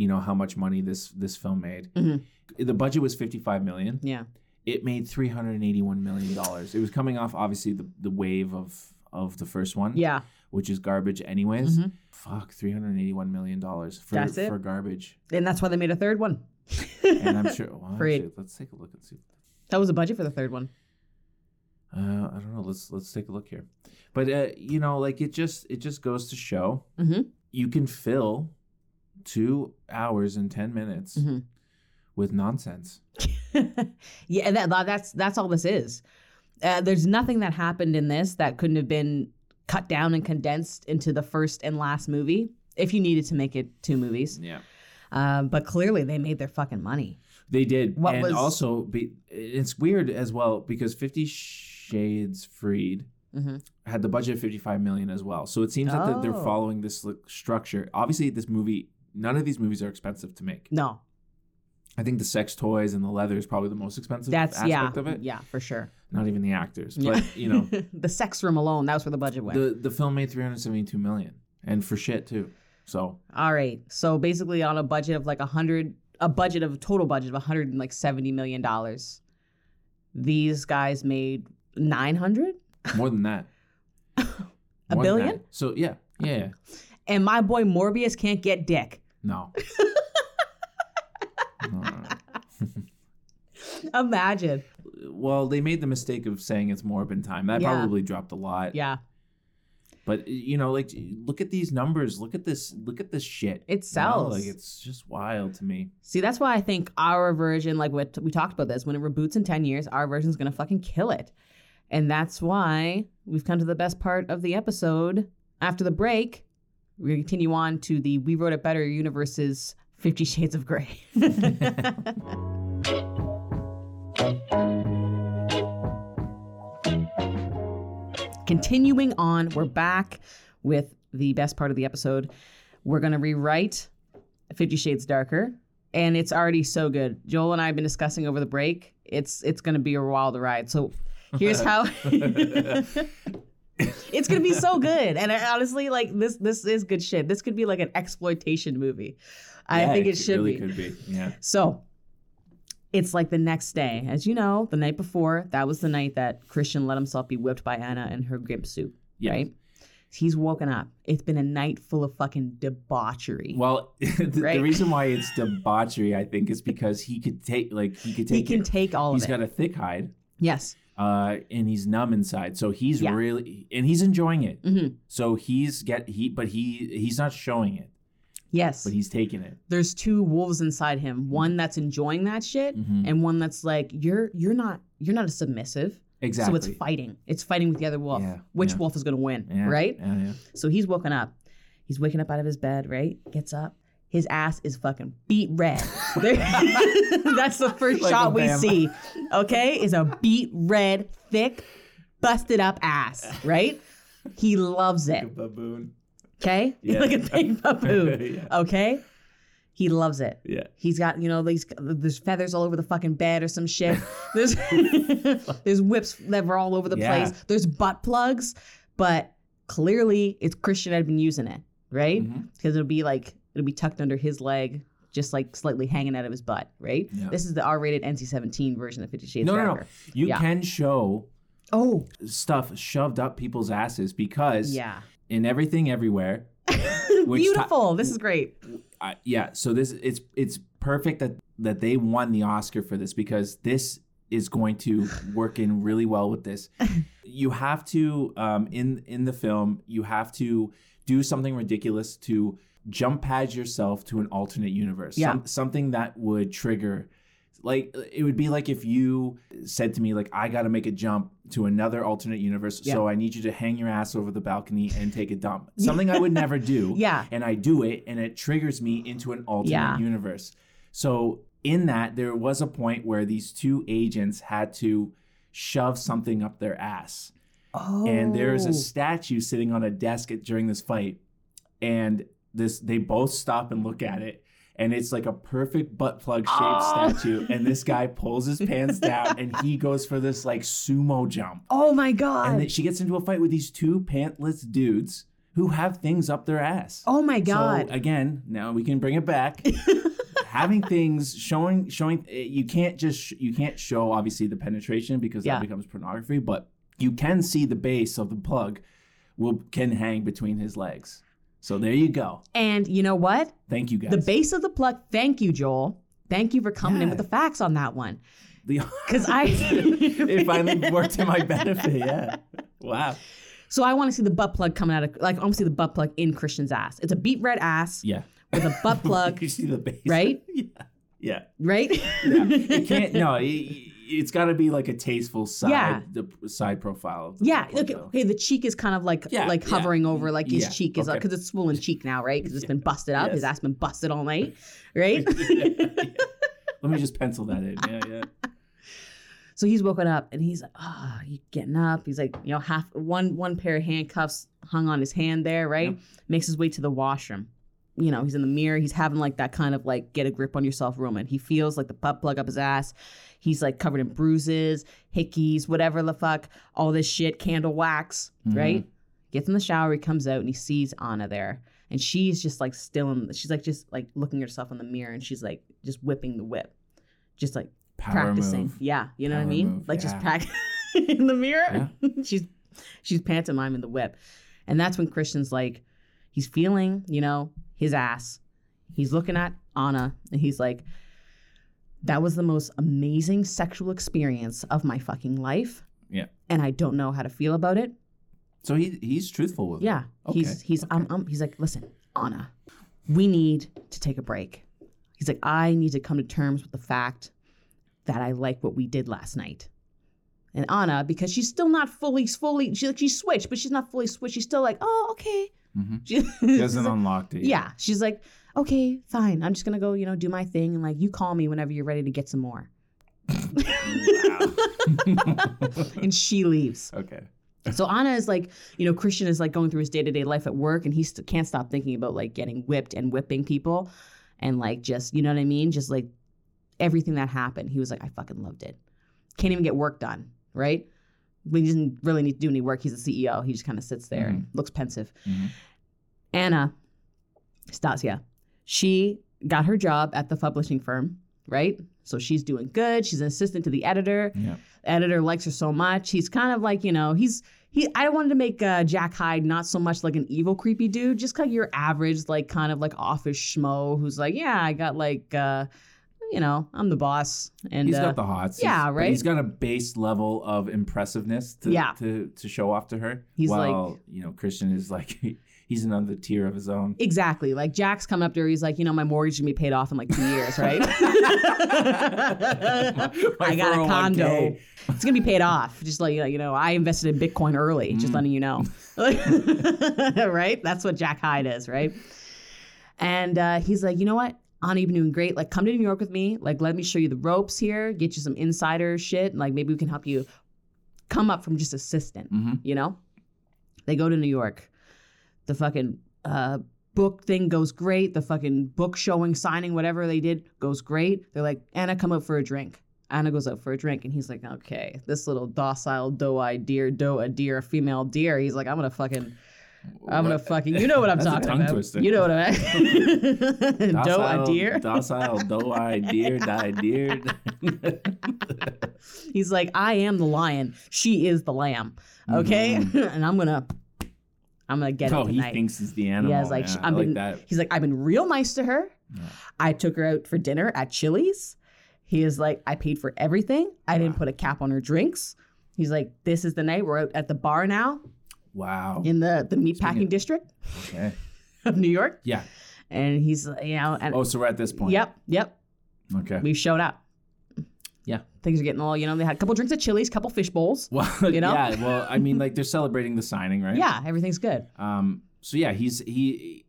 you know, how much money this this film made. Mhm. The budget was 55 million. yeah, It made 381 million dollars. It was coming off obviously the, the wave of of the first one, yeah. which is garbage anyways. Mhm. Fuck, 381 million dollars for That's it? for garbage. And that's why they made a third one. *laughs* And I'm sure. *laughs* Well, actually, let's take a look and see. that was a budget for the third one. Uh, I don't know. Let's let's take a look here. But uh, you know, like it just it just goes to show Mhm. You can fill two hours and ten minutes Mhm. with nonsense. *laughs* yeah, and that, that's that's all this is. Uh, there's nothing that happened in this that couldn't have been cut down and condensed into the first and last movie if you needed to make it two movies. Yeah, Um, but clearly, they made their fucking money. they did. What and was- also, be, it's weird as well because Fifty Shades Freed Mhm. Had the budget of fifty five million as well. So it seems that they're- Oh. following this like, structure. Obviously, this movie. None of these movies are expensive to make. No, I think the sex toys and the leather is probably the most expensive that's aspect yeah, of it. yeah, for sure. Not even the actors, Yeah. but you know, *laughs* the sex room alone, that was where the budget went. the the film made 372 million and for shit too so All right, so basically, on a budget of like a hundred, a budget of a total budget of a hundred and like seventy million dollars, these guys made nine hundred. more than that A More billion? so yeah yeah, yeah. And my boy Morbius can't get dick. no. *laughs* Imagine. well they made the mistake of saying it's Morbin time that Yeah. probably dropped a lot Yeah, but you know like look at these numbers look at this look at this shit it you know? sells. like it's just wild to me See, that's why I think our version, like what we talked about this, when it reboots in 10 years, our version's gonna fucking kill it. And that's why we've come to the best part of the episode. After the break, we continue on to the We Wrote It Better Universe's Fifty Shades of Grey. *laughs* Continuing on, we're back with the best part of the episode. We're gonna rewrite Fifty Shades Darker, and it's already so good. Joel and I have been discussing over the break. It's it's gonna be a wild ride. So here's how. *laughs* it's gonna be so good, and I, honestly, like this this is good shit. This could be like an exploitation movie. I Yeah, think it should really be. could be yeah So it's like the next day. As you know, the night before, that was the night that Christian let himself be whipped by Anna in her gimp suit, yeah right? He's woken up. It's been a night full of fucking debauchery. well *laughs* the, Right? the reason why it's debauchery i think is because he could take like he could take. he can it. take all it. He's got a thick hide yes. Uh, and he's numb inside. So he's Yeah. really and he's enjoying it. hmm So he's get he, but he he's not showing it, Yes. but he's taking it. There's two wolves inside him. One that's enjoying that shit, Mhm. and one that's like, you're you're not you're not a submissive. Exactly. So it's fighting. It's fighting with the other wolf. Yeah, Which yeah. wolf is gonna win? Yeah, Right? Yeah, yeah. So he's woken up. He's waking up out of his bed, right? Gets up. His ass is fucking beat red. *laughs* That's the first Like shot we see. Okay? Is a beat red, thick, busted up ass, right? He loves it. Like baboon. Okay? *laughs* Yeah. like a big *laughs* baboon. yeah. Okay? He loves it. yeah. He's got, you know, these there's feathers all over the fucking bed or some shit. There's there's whips that were all over the Yeah. place. There's butt plugs, but clearly it's Christian had been using it, right? Mhm. Because it'll be like it'll be tucked under his leg, just like slightly hanging out of his butt, right? Yeah. This is the R-rated NC-17 version of Fifty Shades No, no, no. Darker. You Yeah. can show Oh, stuff shoved up people's asses because yeah. in everything everywhere. *laughs* Beautiful. this is great. I yeah, so this it's it's perfect that that they won the Oscar for this because this is going to work in really well with this. *laughs* You have to um in in the film you have to do something ridiculous to jump pad yourself to an alternate universe. Yeah. Some, something that would trigger like it would be like if you said to me like I got to make a jump to another alternate universe Yeah. so I need you to hang your ass over the balcony and take a dump. *laughs* Something I would never do. Yeah. And I do it and it triggers me into an alternate Yeah. universe. So in that there was a point where these two agents had to shove something up their ass Oh. and there's a statue sitting on a desk at, during this fight and this they both stop and look at it and it's like a perfect butt plug shaped Oh. statue and this guy *laughs* pulls his pants down and he goes for this like sumo jump Oh my god. and then she gets into a fight with these two pantless dudes who have things up their ass oh my god. so again now we can bring it back *laughs* having things showing showing eh, you can't just you can't show obviously the penetration because Yeah. that becomes pornography but you can see the base of the plug will can hang between his legs so there you go and you know what? thank you guys The base of the plug. Thank you, Joel. Thank you for coming in with the facts on that one. The- *laughs* Because I *laughs* it finally worked to my benefit yeah wow So I want to see the butt plug coming out of like I want to see the butt plug in Christian's ass. It's a beat red ass yeah with a butt *laughs* plug, you see the base right? yeah yeah right? yeah. it can't no it, it's got to be like a tasteful side Yeah. the side profile of the Yeah. Okay. Okay. The cheek is kind of like Yeah, like yeah. hovering over, like his Yeah, cheek is uh, okay. because it's swollen cheek now, right? Because it's been busted up. His ass been busted all night, *laughs* right? Let me just pencil that in. Yeah, yeah. *laughs* So he's woken up and he's like, oh, he's getting up. He's like, you know, half one one pair of handcuffs hung on his hand there, right? Makes his way to the washroom. You know, he's in the mirror. He's having like that kind of like get a grip on yourself moment. He feels like the butt plug up his ass. He's like covered in bruises, hickeys, whatever the fuck, all this shit, candle wax, Mhm. right? Gets in the shower, he comes out and he sees Anna there. And she's just like still in, she's like just like looking at herself in the mirror and she's like just whipping the whip. Just like Power practicing. move. Yeah, you know what I mean? move, Like just yeah. practice *laughs* in the mirror. *laughs* she's she's pantomiming the whip. And that's when Christian's like, he's feeling, you know, his ass. He's looking at Anna and he's like, that was the most amazing sexual experience of my fucking life. Yeah. And I don't know how to feel about it. So he he's truthful with it. Yeah. He's Okay, he's um, okay. um he's like, listen, Anna, we need to take a break. He's like, I need to come to terms with the fact that I like what we did last night. And Anna, because she's still not fully, fully, she like she switched, but she's not fully switched. She's still like, oh, okay. Mhm. She, *laughs* He hasn't unlocked it. yet. yeah. She's like, okay, fine. I'm just gonna go, you know, do my thing, and like you call me whenever you're ready to get some more. *laughs* *laughs* and she leaves. okay. So Anna is like, you know, Christian is like going through his day to day life at work, and he st- can't stop thinking about like getting whipped and whipping people, and like just, you know what I mean? Just like everything that happened. He was like, I fucking loved it. Can't even get work done, right? He doesn't really need to do any work, he's a CEO. He just kind of sits there and looks pensive. Mhm. Anna, Stasia, she got her job at the publishing firm, right? So she's doing good. She's an assistant to the editor Yeah. editor likes her so much. He's kind of like, you know, he's he I wanted to make uh, Jack Hyde not so much like an evil creepy dude, just kind of your average like kind of like office schmo who's like, yeah, I got like uh you know, I'm the boss and He's uh, got the hots. yeah, He's- right? He's got a base level of impressiveness to Yeah. to, to show off to her. He's while, you know, Christian is like *laughs* he's another tier of his own. Exactly. Like Jack's coming up to her. He's like, you know, my mortgage is gonna be paid off in like two years, right? *laughs* I got a 401k. condo. It's gonna be paid off. Just like you know, I invested in Bitcoin early. Just Mm. letting you know, *laughs* right? That's what Jack Hyde is, right? And uh, he's like, you know what? Anna, you've been doing great. Like, come to New York with me. Like, let me show you the ropes here. Get you some insider shit. Like, maybe we can help you come up from just assistant Mhm. you know they go to new york the fucking uh, book thing goes great the fucking book showing signing whatever they did goes great they're like anna come up for a drink anna goes up for a drink and he's like okay this little docile doe-eyed deer doe a deer a female deer he's like i'm gonna fucking i'm gonna fucking you know what i'm talking about twister. you know what i mean *laughs* *laughs* doe I deer Docile, doe I deer, *laughs* die deer. He's like, I am the lion. She is the lamb. Okay, mm-hmm. and I'm gonna, I'm gonna get oh, it he thinks he's the animal. Yeah, it's like, yeah, I've like been- that. He's like, I've been real nice to her. Yeah. I took her out for dinner at Chili's. He is like, I paid for everything. I didn't put a cap on her drinks. He's like, this is the night we're out at the bar now. Wow. in the the meatpacking district Okay. *laughs* of New York, Yeah. and he's you know and Oh, so we're at this point. yep yep Okay. we showed up. Yeah. things are getting all you know. They had a couple drinks of Chili's, couple fish bowls. Well, *laughs* You know? yeah. Well, I mean, like they're *laughs* celebrating the signing, right? Yeah, everything's good. Um. So yeah, he's he,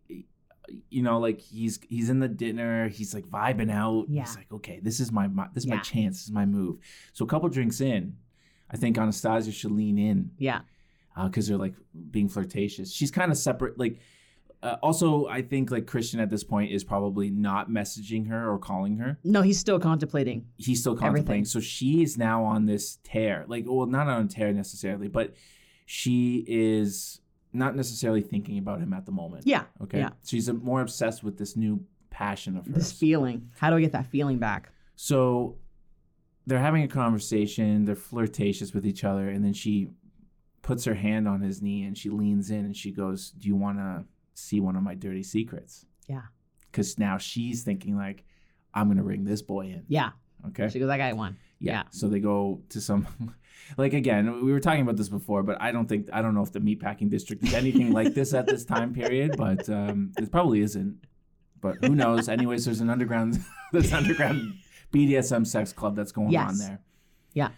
you know, like he's he's in the dinner. He's like vibing out. Yeah. He's like, okay, this is my, my this is my chance. This is my move. So a couple drinks in, I think Anastasia should lean in Yeah, because they're like being flirtatious. She's kind of separate. Like, uh, also, I think like Christian at this point is probably not messaging her or calling her. no, he's still contemplating. He's still contemplating. Everything. So she is now on this tear. Like, well, not on a tear necessarily, but she is not necessarily thinking about him at the moment. Yeah, Okay. Yeah. She's uh, more obsessed with this new passion of hers. this feeling. How do I get that feeling back? So they're having a conversation, they're flirtatious with each other, and then she puts her hand on his knee and she leans in and she goes, Do you want to see one of my dirty secrets? Yeah. Because now she's thinking, like, I'm going to bring this boy in. Yeah, Okay. she goes, I got one. Yeah. Yeah. So they go to some, *laughs* like again, we were talking about this before, but I don't think I don't know if the meatpacking district is anything like this at this time period, but um, it probably isn't. But who knows? Anyways, there's an underground, *laughs* there's underground BDSM sex club that's going on there. Yeah.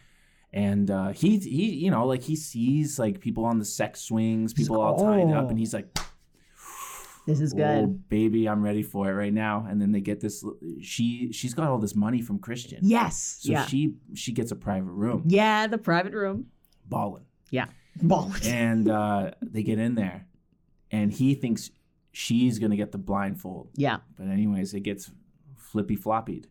And uh, he he you know like he sees like people on the sex swings, people all tied up, "Oh." and he's like, This is "Oh good. baby, I'm ready for it right now." And then they get this. She she's got all this money from Christian. Yes. So yeah. she she gets a private room, yeah, the private room. balling, Ball. and uh, they get in there, and he thinks she's gonna get the blindfold, yeah. but anyways, it gets flippy floppied,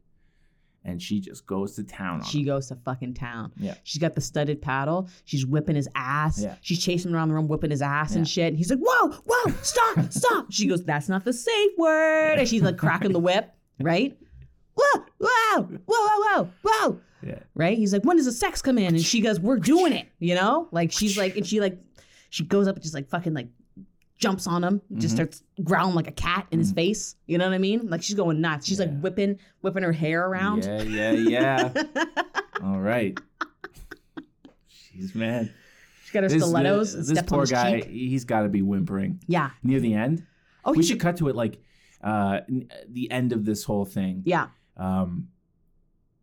and she just goes to town on She him. goes to fucking town. Yeah. She's got the studded paddle. She's whipping his ass. Yeah. She's chasing him around the room, whipping his ass Yeah. and shit. And he's like, whoa, whoa, stop, stop. She goes, that's not the safe word. And she's like cracking the whip, right? Whoa, whoa, whoa, whoa, whoa, whoa. Yeah. Right? He's like, when does the sex come in? And she goes, we're doing it. You know? Like she's like, and she like, she goes up and just like fucking like jumps on him, just Mhm. starts growling like a cat in his Mhm. face. You know what I mean? Like she's going nuts. She's Yeah. like whipping, whipping her hair around. Yeah, yeah, yeah. *laughs* All right. She's mad. She's got her This, stilettos. this, poor his guy, cheek. he's got to be whimpering Yeah. near the end. Oh, we he- should cut to it like uh, n- the end of this whole thing. Yeah. um,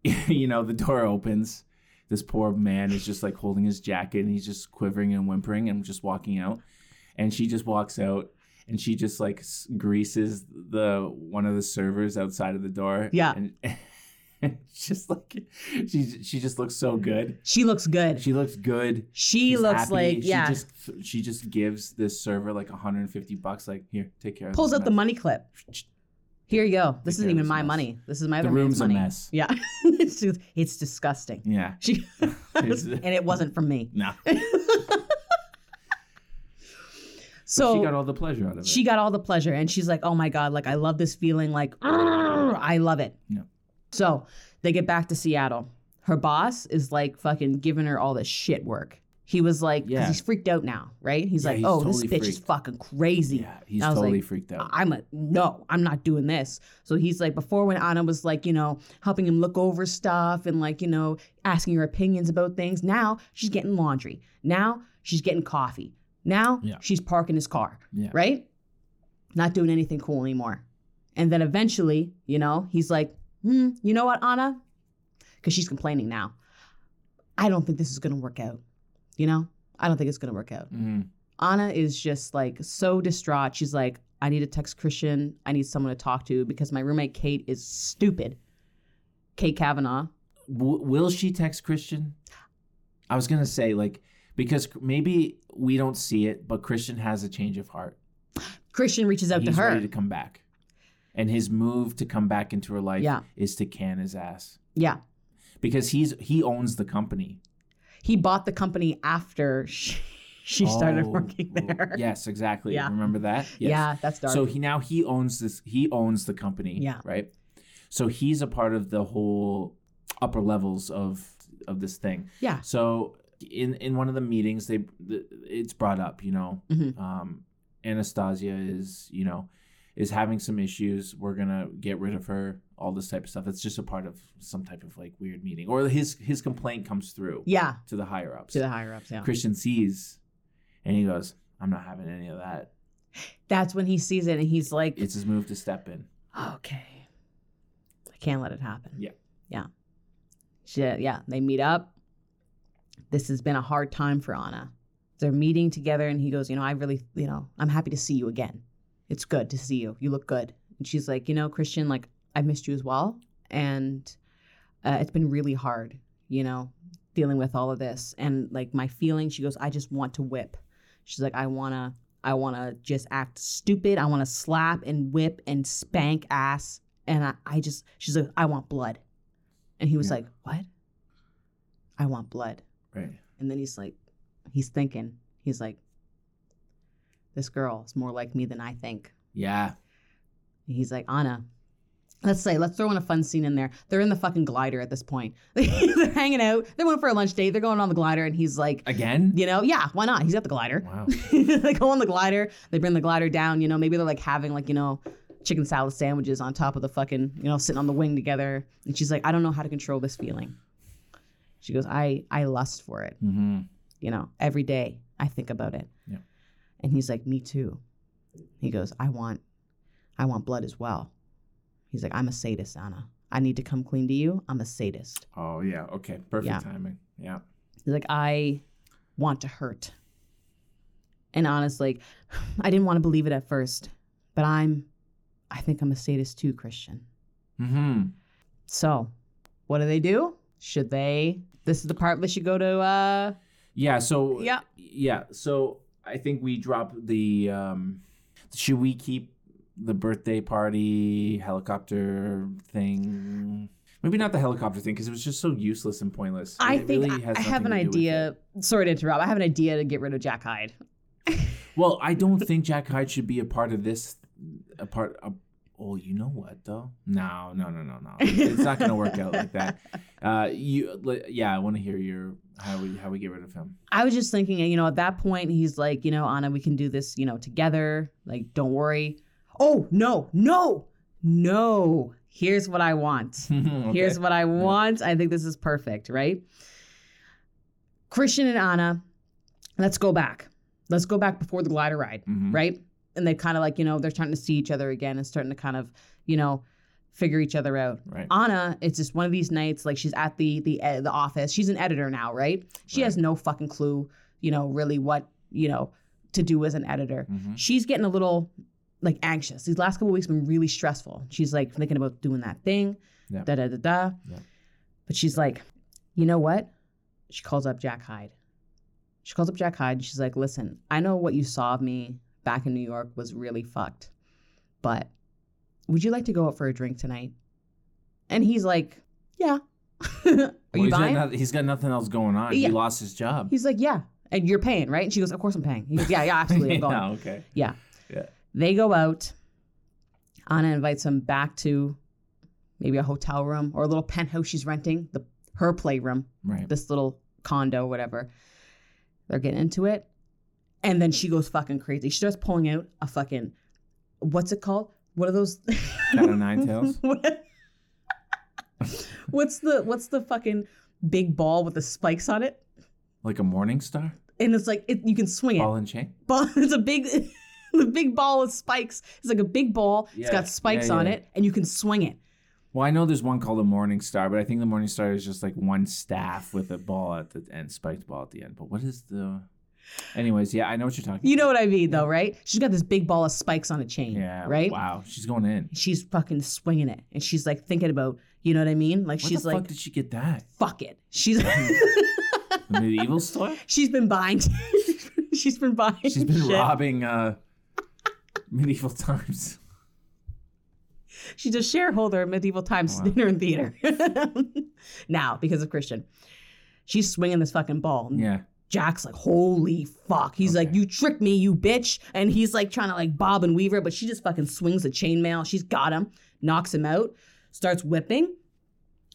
*laughs* you know, the door opens. This poor man is just like holding his jacket and he's just quivering and whimpering and just walking out. And she just walks out and she just like s- greases the one of the servers outside of the door. Yeah. And, *laughs* it's just like she she just looks so good. She looks good. She looks good. She She's looks happy. like she yeah. Just, she just gives this server like 150 bucks. Like here, take care of. Pulls out the money clip. Here you go. This Take isn't even my mess. money. This is my The room's a money. mess. Yeah. *laughs* it's just, it's disgusting. Yeah. She *laughs* and it wasn't from me. No. So she got all the pleasure out of it. she got all the pleasure and she's like oh my god like i love this feeling like i love it Yeah. so they get back to seattle her boss is like fucking giving her all this shit work he was like, Yeah. he's freaked out now right he's Yeah, like he's oh totally this bitch is fucking crazy Yeah, he's totally like, freaked out. I'm a no, I'm not doing this. So he's like, before when Anna was like, you know, helping him look over stuff and like, you know, asking her opinions about things. Now she's getting laundry. Now she's getting coffee. Now Yeah. she's parking his car, yeah. right? Not doing anything cool anymore. And then eventually, you know, he's like, hmm, you know what, Anna? Because she's complaining now. I don't think this is going to work out. You know, I don't think it's going to work out. Mhm. Anna is just like so distraught. She's like, I need to text Christian. I need someone to talk to because my roommate Kate is stupid. Kate Kavanagh. W- will she text Christian? I was gonna say like because maybe we don't see it, but Christian has a change of heart. Christian reaches out He's to her. ready to come back, and his move to come back into her life Yeah. is to can his ass yeah. because he's he owns the company. He bought the company after she, *laughs* she started Oh, working there. Yes, exactly. Yeah. Remember that? Yes. Yeah, that's dark. So he now he owns this. He owns the company. Yeah. Right. So he's a part of the whole upper levels of of this thing. yeah. So in in one of the meetings, they the, it's brought up. You know, Mhm. um, Anastasia is you know is having some issues. We're gonna get rid of her. All this type of stuff. It's just a part of some type of like weird meeting, or his his complaint comes through Yeah. to the higher ups. To the higher ups. Yeah. Christian sees, and he goes, I'm not having any of that. That's when he sees it and he's like, It's his move to step in. okay, I can't let it happen. Yeah. Yeah. She, yeah. They meet up. This has been a hard time for Anna. They're meeting together and he goes, you know, I really, you know, I'm happy to see you again. It's good to see you. You look good. And she's like, you know, Christian, like, I've missed you as well. And uh, it's been really hard, you know, dealing with all of this. And like my feeling, she goes, I just want to whip. She's like, I want to, I want to just act stupid. I want to slap and whip and spank ass. And I, I just, she's like, I want blood. And he was Yeah. like, what? I want blood. Right. And then he's like, he's thinking, he's like, this girl is more like me than I think. Yeah. And he's like, Anna, let's say, let's throw in a fun scene in there. They're in the fucking glider at this point. *laughs* They're hanging out. They're going for a lunch date. They're going on the glider. And he's like, Again? you know, yeah, why not? He's got the glider. Wow. *laughs* they go on the glider. They bring the glider down. You know, maybe they're like having like, you know, chicken salad sandwiches on top of the fucking, you know, sitting on the wing together. And she's like, I don't know how to control this feeling. She goes, I, I lust for it Mm-hmm. you know, every day I think about it. Yeah. And he's like, me too. He goes, I want, I want blood as well. He's like, I'm a sadist, Anna. I need to come clean to you. I'm a sadist. Oh yeah. Okay. Perfect Yeah. timing. Yeah. He's like, I want to hurt. And Anna's like, *sighs* I didn't want to believe it at first, but I'm, I think I'm a sadist too, Christian. Mm-hmm. So, what do they do? Should they? This is the part they should go to. uh Yeah. So Yeah. Yeah. So I think we drop the. Um, should we keep the birthday party helicopter thing? Maybe not the helicopter thing because it was just so useless and pointless. I It think really I, I have an nothing to do with idea. Sorry to interrupt. I have an idea to get rid of Jack Hyde. Well, I don't think Jack Hyde should be a part of this. A part. Of, oh, you know what though? No, no, no, no, no. *laughs* It's not going to work out like that. Uh, you, yeah. I want to hear your how we how we get rid of him. I was just thinking, you know, at that point, he's like, you know, Anna, we can do this, you know, together. Like, don't worry. Oh, no, no, no. Here's what I want. *laughs* Okay. Here's what I want. I think this is perfect, right? Christian and Anna, let's go back. Let's go back before the glider ride, Mhm. right? And they kind of like, you know, they're starting to see each other again and starting to kind of, you know, figure each other out. Right. Anna, it's just one of these nights. Like she's at the the uh, the office. She's an editor now, right? She has no fucking clue, you know, really what you know to do as an editor. Mhm. She's getting a little like anxious. These last couple weeks been really stressful. She's like thinking about doing that thing, Yeah. da da da da. Yeah. But she's like, you know what? She calls up Jack Hyde. She calls up Jack Hyde. And she's like, listen, I know what you saw of me back in New York was really fucked, but would you like to go out for a drink tonight? And he's like, yeah. *laughs* Are Well, you he's got buying? he's got nothing else going on. Yeah. He lost his job. He's like, yeah. And you're paying, right? And she goes, of course I'm paying. He goes, yeah, yeah, absolutely. I'm *laughs* going. yeah, okay. Yeah. Yeah. They go out. Anna invites him back to maybe a hotel room or a little penthouse she's renting, the her playroom, Right. this little condo, whatever. They're getting into it. And then she goes fucking crazy. She starts pulling out a fucking what's it called? What are those Cat o' nine tails? *laughs* What- what's the what's the fucking big ball with the spikes on it? Like a morning star? And it's like it, you can swing it. Ball and chain? ball. *laughs* It's a big, *laughs* the big ball with spikes. It's like a big ball. it's got spikes yeah, on it, and you can swing it. Well, I know there's one called a morning star, but I think the morning star is just like one staff with a ball at the end, spiked ball at the end. But what is the? Anyways, yeah, I know what you're talking. You know what I mean, though, right? She's got this big ball of spikes on a chain. Yeah. Right. Wow, she's going in. She's fucking swinging it, and she's like thinking about, you know what I mean? Like Where she's the like, fuck did she get that? fuck it. She's The *laughs* medieval store? she's been buying. *laughs* she's been buying. She's been shit. robbing uh, medieval times. She's a shareholder of Medieval Times Wow. Dinner and Theater. *laughs* now, because of Christian, she's swinging this fucking ball. Yeah. Jack's like, holy fuck. He's like, you tricked me, you bitch. And he's like trying to like bob and weave her, but she just fucking swings the chainmail. She's got him, knocks him out, starts whipping.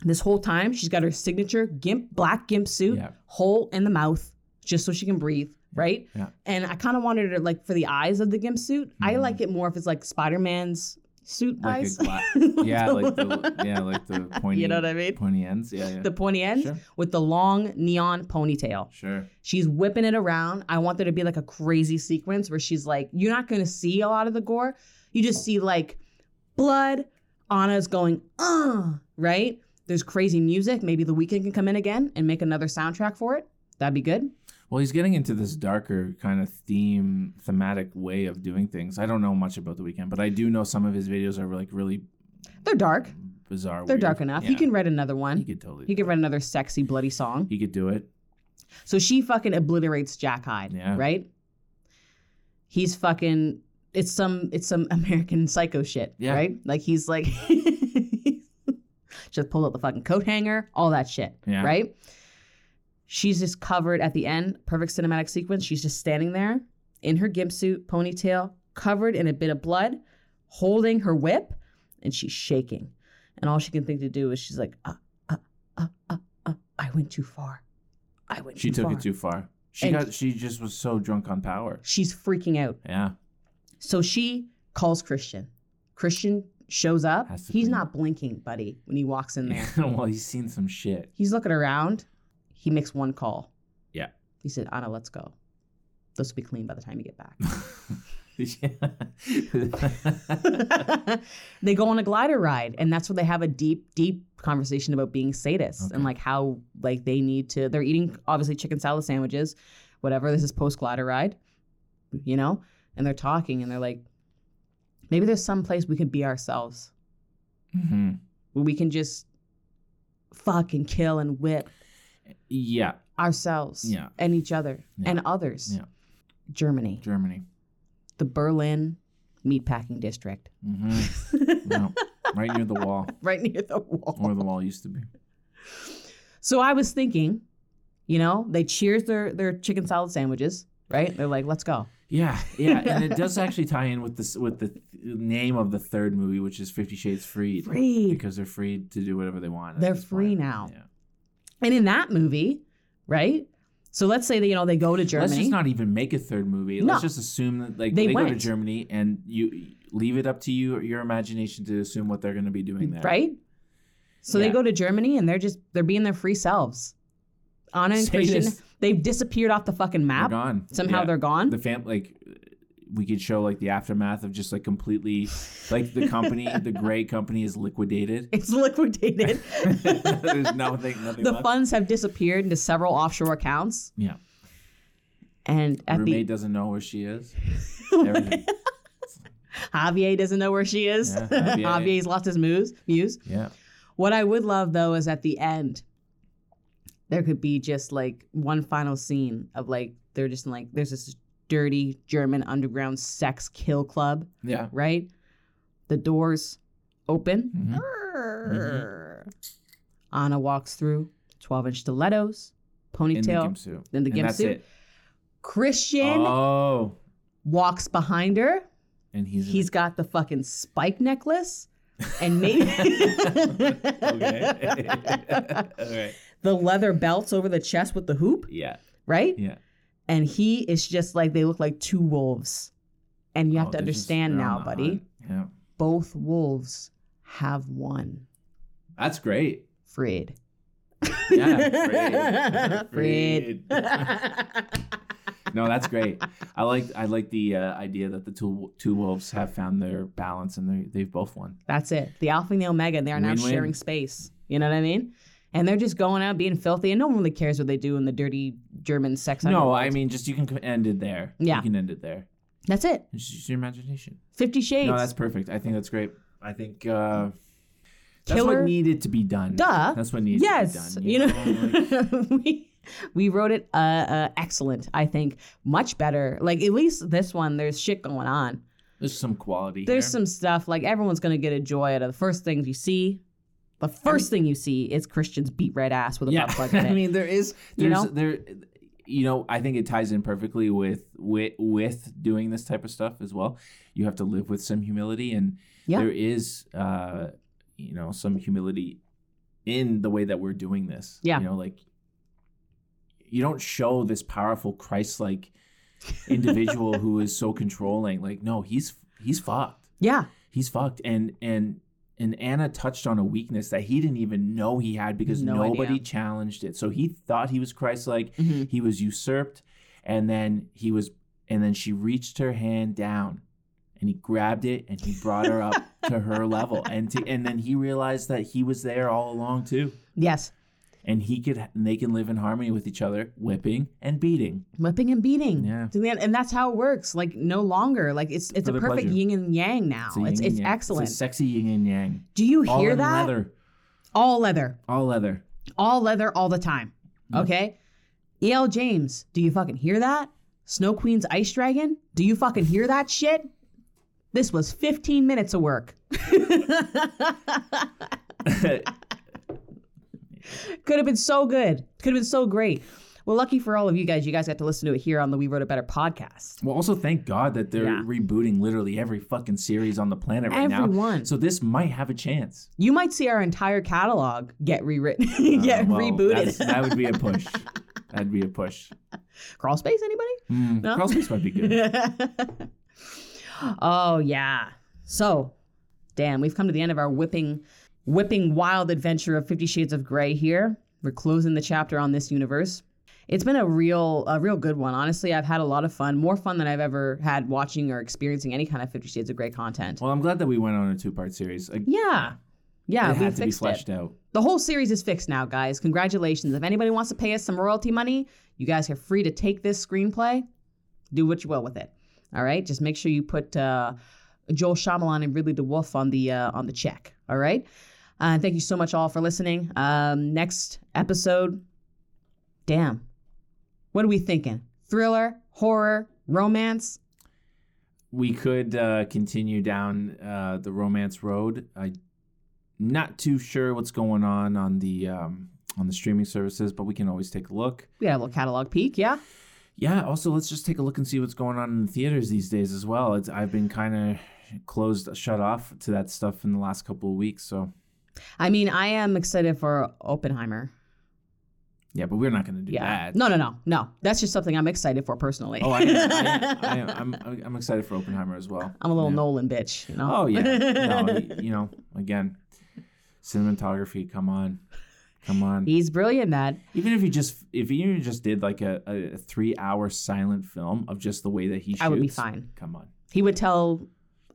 This whole time, she's got her signature gimp, black gimp suit, Yeah. hole in the mouth, just so she can breathe, right? Yeah. And I kind of wanted her like for the eyes of the gimp suit. I Mhm. like it more if it's like Spider Man's suit like gla- *laughs* yeah, like the *laughs* yeah, like the pointy you know what I mean? pointy ends. Yeah, yeah. The pointy ends Sure. with the long neon ponytail. sure. She's whipping it around. I want there to be like a crazy sequence where she's like, you're not going to see a lot of the gore. You just see like blood. Anna's going, uh, right? There's crazy music. Maybe the Weeknd can come in again and make another soundtrack for it. That'd be good. Well, he's getting into this darker kind of theme, thematic way of doing things. I don't know much about the Weeknd, but I do know some of his videos are like really They're dark. bizarre. They're weird. dark enough. He can write another one. He could totally. He could write another sexy, bloody song. He could do it. So she fucking obliterates Jack Hyde, Yeah. right? He's fucking it's some it's some *laughs* American psycho shit, Yeah. right? Like he's like *laughs* just pulled out the fucking coat hanger, all that shit, Yeah. right? She's just covered at the end, perfect cinematic sequence. She's just standing there in her gimp suit, ponytail, covered in a bit of blood, holding her whip, and she's shaking. And all she can think to do is she's like, uh, uh, uh, uh, uh, I went too far. I went She too. She took far. it too far. She And- got. She just was so drunk on power. She's freaking out. Yeah. So she calls Christian. Christian shows up. He's not blinking, buddy, when he walks in *laughs* there. well, he's seen some shit. He's looking around. He makes one call. Yeah. He said, Anna, let's go. This will be clean by the time you get back. *laughs* they go on a glider ride, and that's where they have a deep, deep conversation about being sadists and like how like they need to. They're eating obviously chicken salad sandwiches, whatever. This is post glider ride, you know, and they're talking and they're like, maybe there's some place we can be ourselves hmm where we can just fuck and kill and whip Yeah. ourselves Yeah. and each other Yeah. and others. Yeah. Germany, Germany. the Berlin meatpacking district, *laughs* hmm No. Right near the wall, *laughs* right near the wall. where the wall used to be. So I was thinking, you know, they cheers their their chicken salad sandwiches, right? They're like, let's go. Yeah, yeah, and it does *laughs* actually tie in with this with the name of the third movie, which is Fifty Shades Freed, Freed. because they're free to do whatever they want. They're free point. now. Yeah. And in that movie, right? So let's say that you know they go to Germany. Let's just not even make a third movie. No. Let's just assume that like They they, go to. Germany and you leave it up to you your imagination to assume what they're going to be doing there. right? So they go to Germany and they're just they're being their free selves. Anna and *laughs* Christian, they've disappeared off the fucking map. They're gone. Somehow Yeah. they're gone. the fam like we could show like the aftermath of just like completely like the company the gray company is liquidated it's liquidated. *laughs* there's *laughs* nothing nothing the left. funds have disappeared into several offshore accounts. yeah And at roommate the doesn't know where she is *laughs* Javier doesn't know where she is. Yeah, Javier. Javier's lost his muse. Muse. yeah What I would love though is at the end, there could be just like one final scene of like they're just like there's this dirty German underground sex kill club, yeah right? The doors open. Mhm. Anna walks through, 12 inch stilettos, in the ponytail, gimp suit the gimp suit. Christian oh walks behind her. and he's He's got the fucking spike necklace. And *laughs* maybe okay *laughs* okay *laughs* the leather belts over the chest with the hoop, yeah right? yeah And he is just like they look like two wolves. And you have Oh, to understand now, buddy, yeah both wolves have won. that's great Freed. Yeah, *laughs* Freed. *laughs* no that's great i like i like the uh, idea that the two two wolves have found their balance and they they've both won That's it. The Alpha and the Omega, and they are now Win-win. sharing space. You know what I mean? And they're just going out being filthy, and no one really cares what they do in the dirty German sex. no i mean just you can end it there Yeah. you can end it there that's it. it's just your imagination Fifty Shades. no that's perfect i think that's great i think uh that's Killer. what needed to be done Duh. that's what needs yes, to be done you know, know, Like, *laughs* we we wrote it uh, uh, excellent. I think much better. Like at least this one, there's shit going on. there's some quality There's here. some stuff like everyone's gonna get a joy out of the first things you see. The first thing you see is Christian's beat red ass with a yeah butt plug *laughs* in it. i mean there is You there's know? there you know i think it ties in perfectly with with with doing this type of stuff as well you have to live with some humility and Yeah. there is uh you know some humility in the way that we're doing this Yeah. you know like you don't show this powerful christ-like individual *laughs* who is so controlling like no he's he's fucked yeah, he's fucked. And and and Anna touched on a weakness that he didn't even know he had because No nobody idea. challenged it. So he thought he was Christ-like. Mhm. He was usurped, and then he was, and then she reached her hand down, and he grabbed it and he brought her up *laughs* to her level, and to, and then he realized that he was there all along too, Yes. And he could, and they can live in harmony with each other, whipping and beating. Whipping and beating. Yeah. To the end- And that's how it works. Like no longer. Like it's it's For a perfect pleasure. yin and yang now. It's it's, yang. excellent. It's a sexy yin and yang. Do you All hear that? leather. All leather. All leather. All leather all the time. Yep. Okay? E.L. James, do you fucking hear that? Snowqueens Icedragon? Do you fucking hear that shit? This was 15 minutes of work. *laughs* *laughs* Could have been so good. Could have been so great. Well, lucky for all of you guys, you guys got to listen to it here on the We Wrote It Better podcast. Well, also thank God that they're Yeah. rebooting literally every fucking series on the planet right now. Everyone. So this might have a chance. You might see our entire catalog get rewritten, *laughs* get Uh, well, rebooted. That would be a push. *laughs* That'd be a push. Crawl space, anybody? Mm, No? Crawl Space might be good. *laughs* oh yeah. So, damn, we've come to the end of our whipping, whipping wild adventure of Fifty Shades of Grey. Here, we're closing the chapter on this universe. It's been a real, a real good one. Honestly, I've had a lot of fun, more fun than I've ever had watching or experiencing any kind of Fifty Shades of Grey content. Well, I'm glad that we went on a two part series. Like, yeah, yeah, it we had to be fixed it. fleshed out. The whole series is fixed now, guys. Congratulations. If anybody wants to pay us some royalty money, you guys are free to take this screenplay, do what you will with it. All right, just make sure you put uh, Joel Shyamalan and Ridley DeWolf on the uh, on the check. All right, uh, thank you so much all for listening. Um, next episode, damn, what are we thinking? Thriller, horror, romance? We could uh, continue down uh, the romance road. I'm not too sure what's going on on the um, on the streaming services, but we can always take a look. We got a little catalog peek, yeah. Yeah. Also, let's just take a look and see what's going on in the theaters these days as well. It's, I've been kind of closed, shut off to that stuff in the last couple of weeks. So I mean, I am excited for Oppenheimer. yeah, but we're not going to do Yeah. that. No, no, no, no. That's just something I'm excited for personally. Oh, I, I, *laughs* I, I'm I'm excited for Oppenheimer as well. I'm a little Yeah. Nolan bitch, you know. Oh yeah. *laughs* No, you know, again, cinematography. Come on, come on. He's brilliant, Matt. Even if you just if you just did like a, a three hour silent film of just the way that he shoots, I would be fine. Come on. He would tell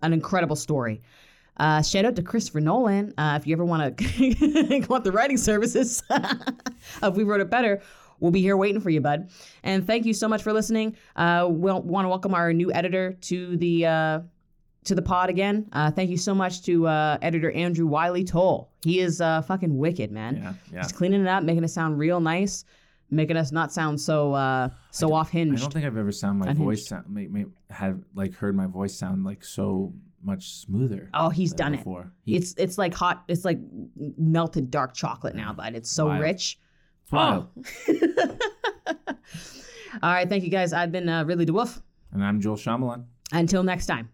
an incredible story. Uh, shout out to Christopher Nolan. Uh, if you ever want *laughs* to want the writing services *laughs* of We Wrote It Better, we'll be here waiting for you, bud. And thank you so much for listening. Uh, we'll want to welcome our new editor to the uh, to the pod again. Uh, thank you so much to uh, editor Andrew Wylie-Toal. He is uh, fucking wicked, man. Yeah, yeah. He's cleaning it up, making it sound real nice, making us not sound so uh, so off I don't think I've ever sound my Unhinged. voice sound make, make, have like heard my voice sound like so much smoother. Oh, he's done it. before. He, It's it's like hot. It's like melted dark chocolate now, but it's so Wild. rich. it's wild. *laughs* All right, thank you guys. I've been uh, Ridley DeWolf. And I'm Joel Shyamalan. Until next time.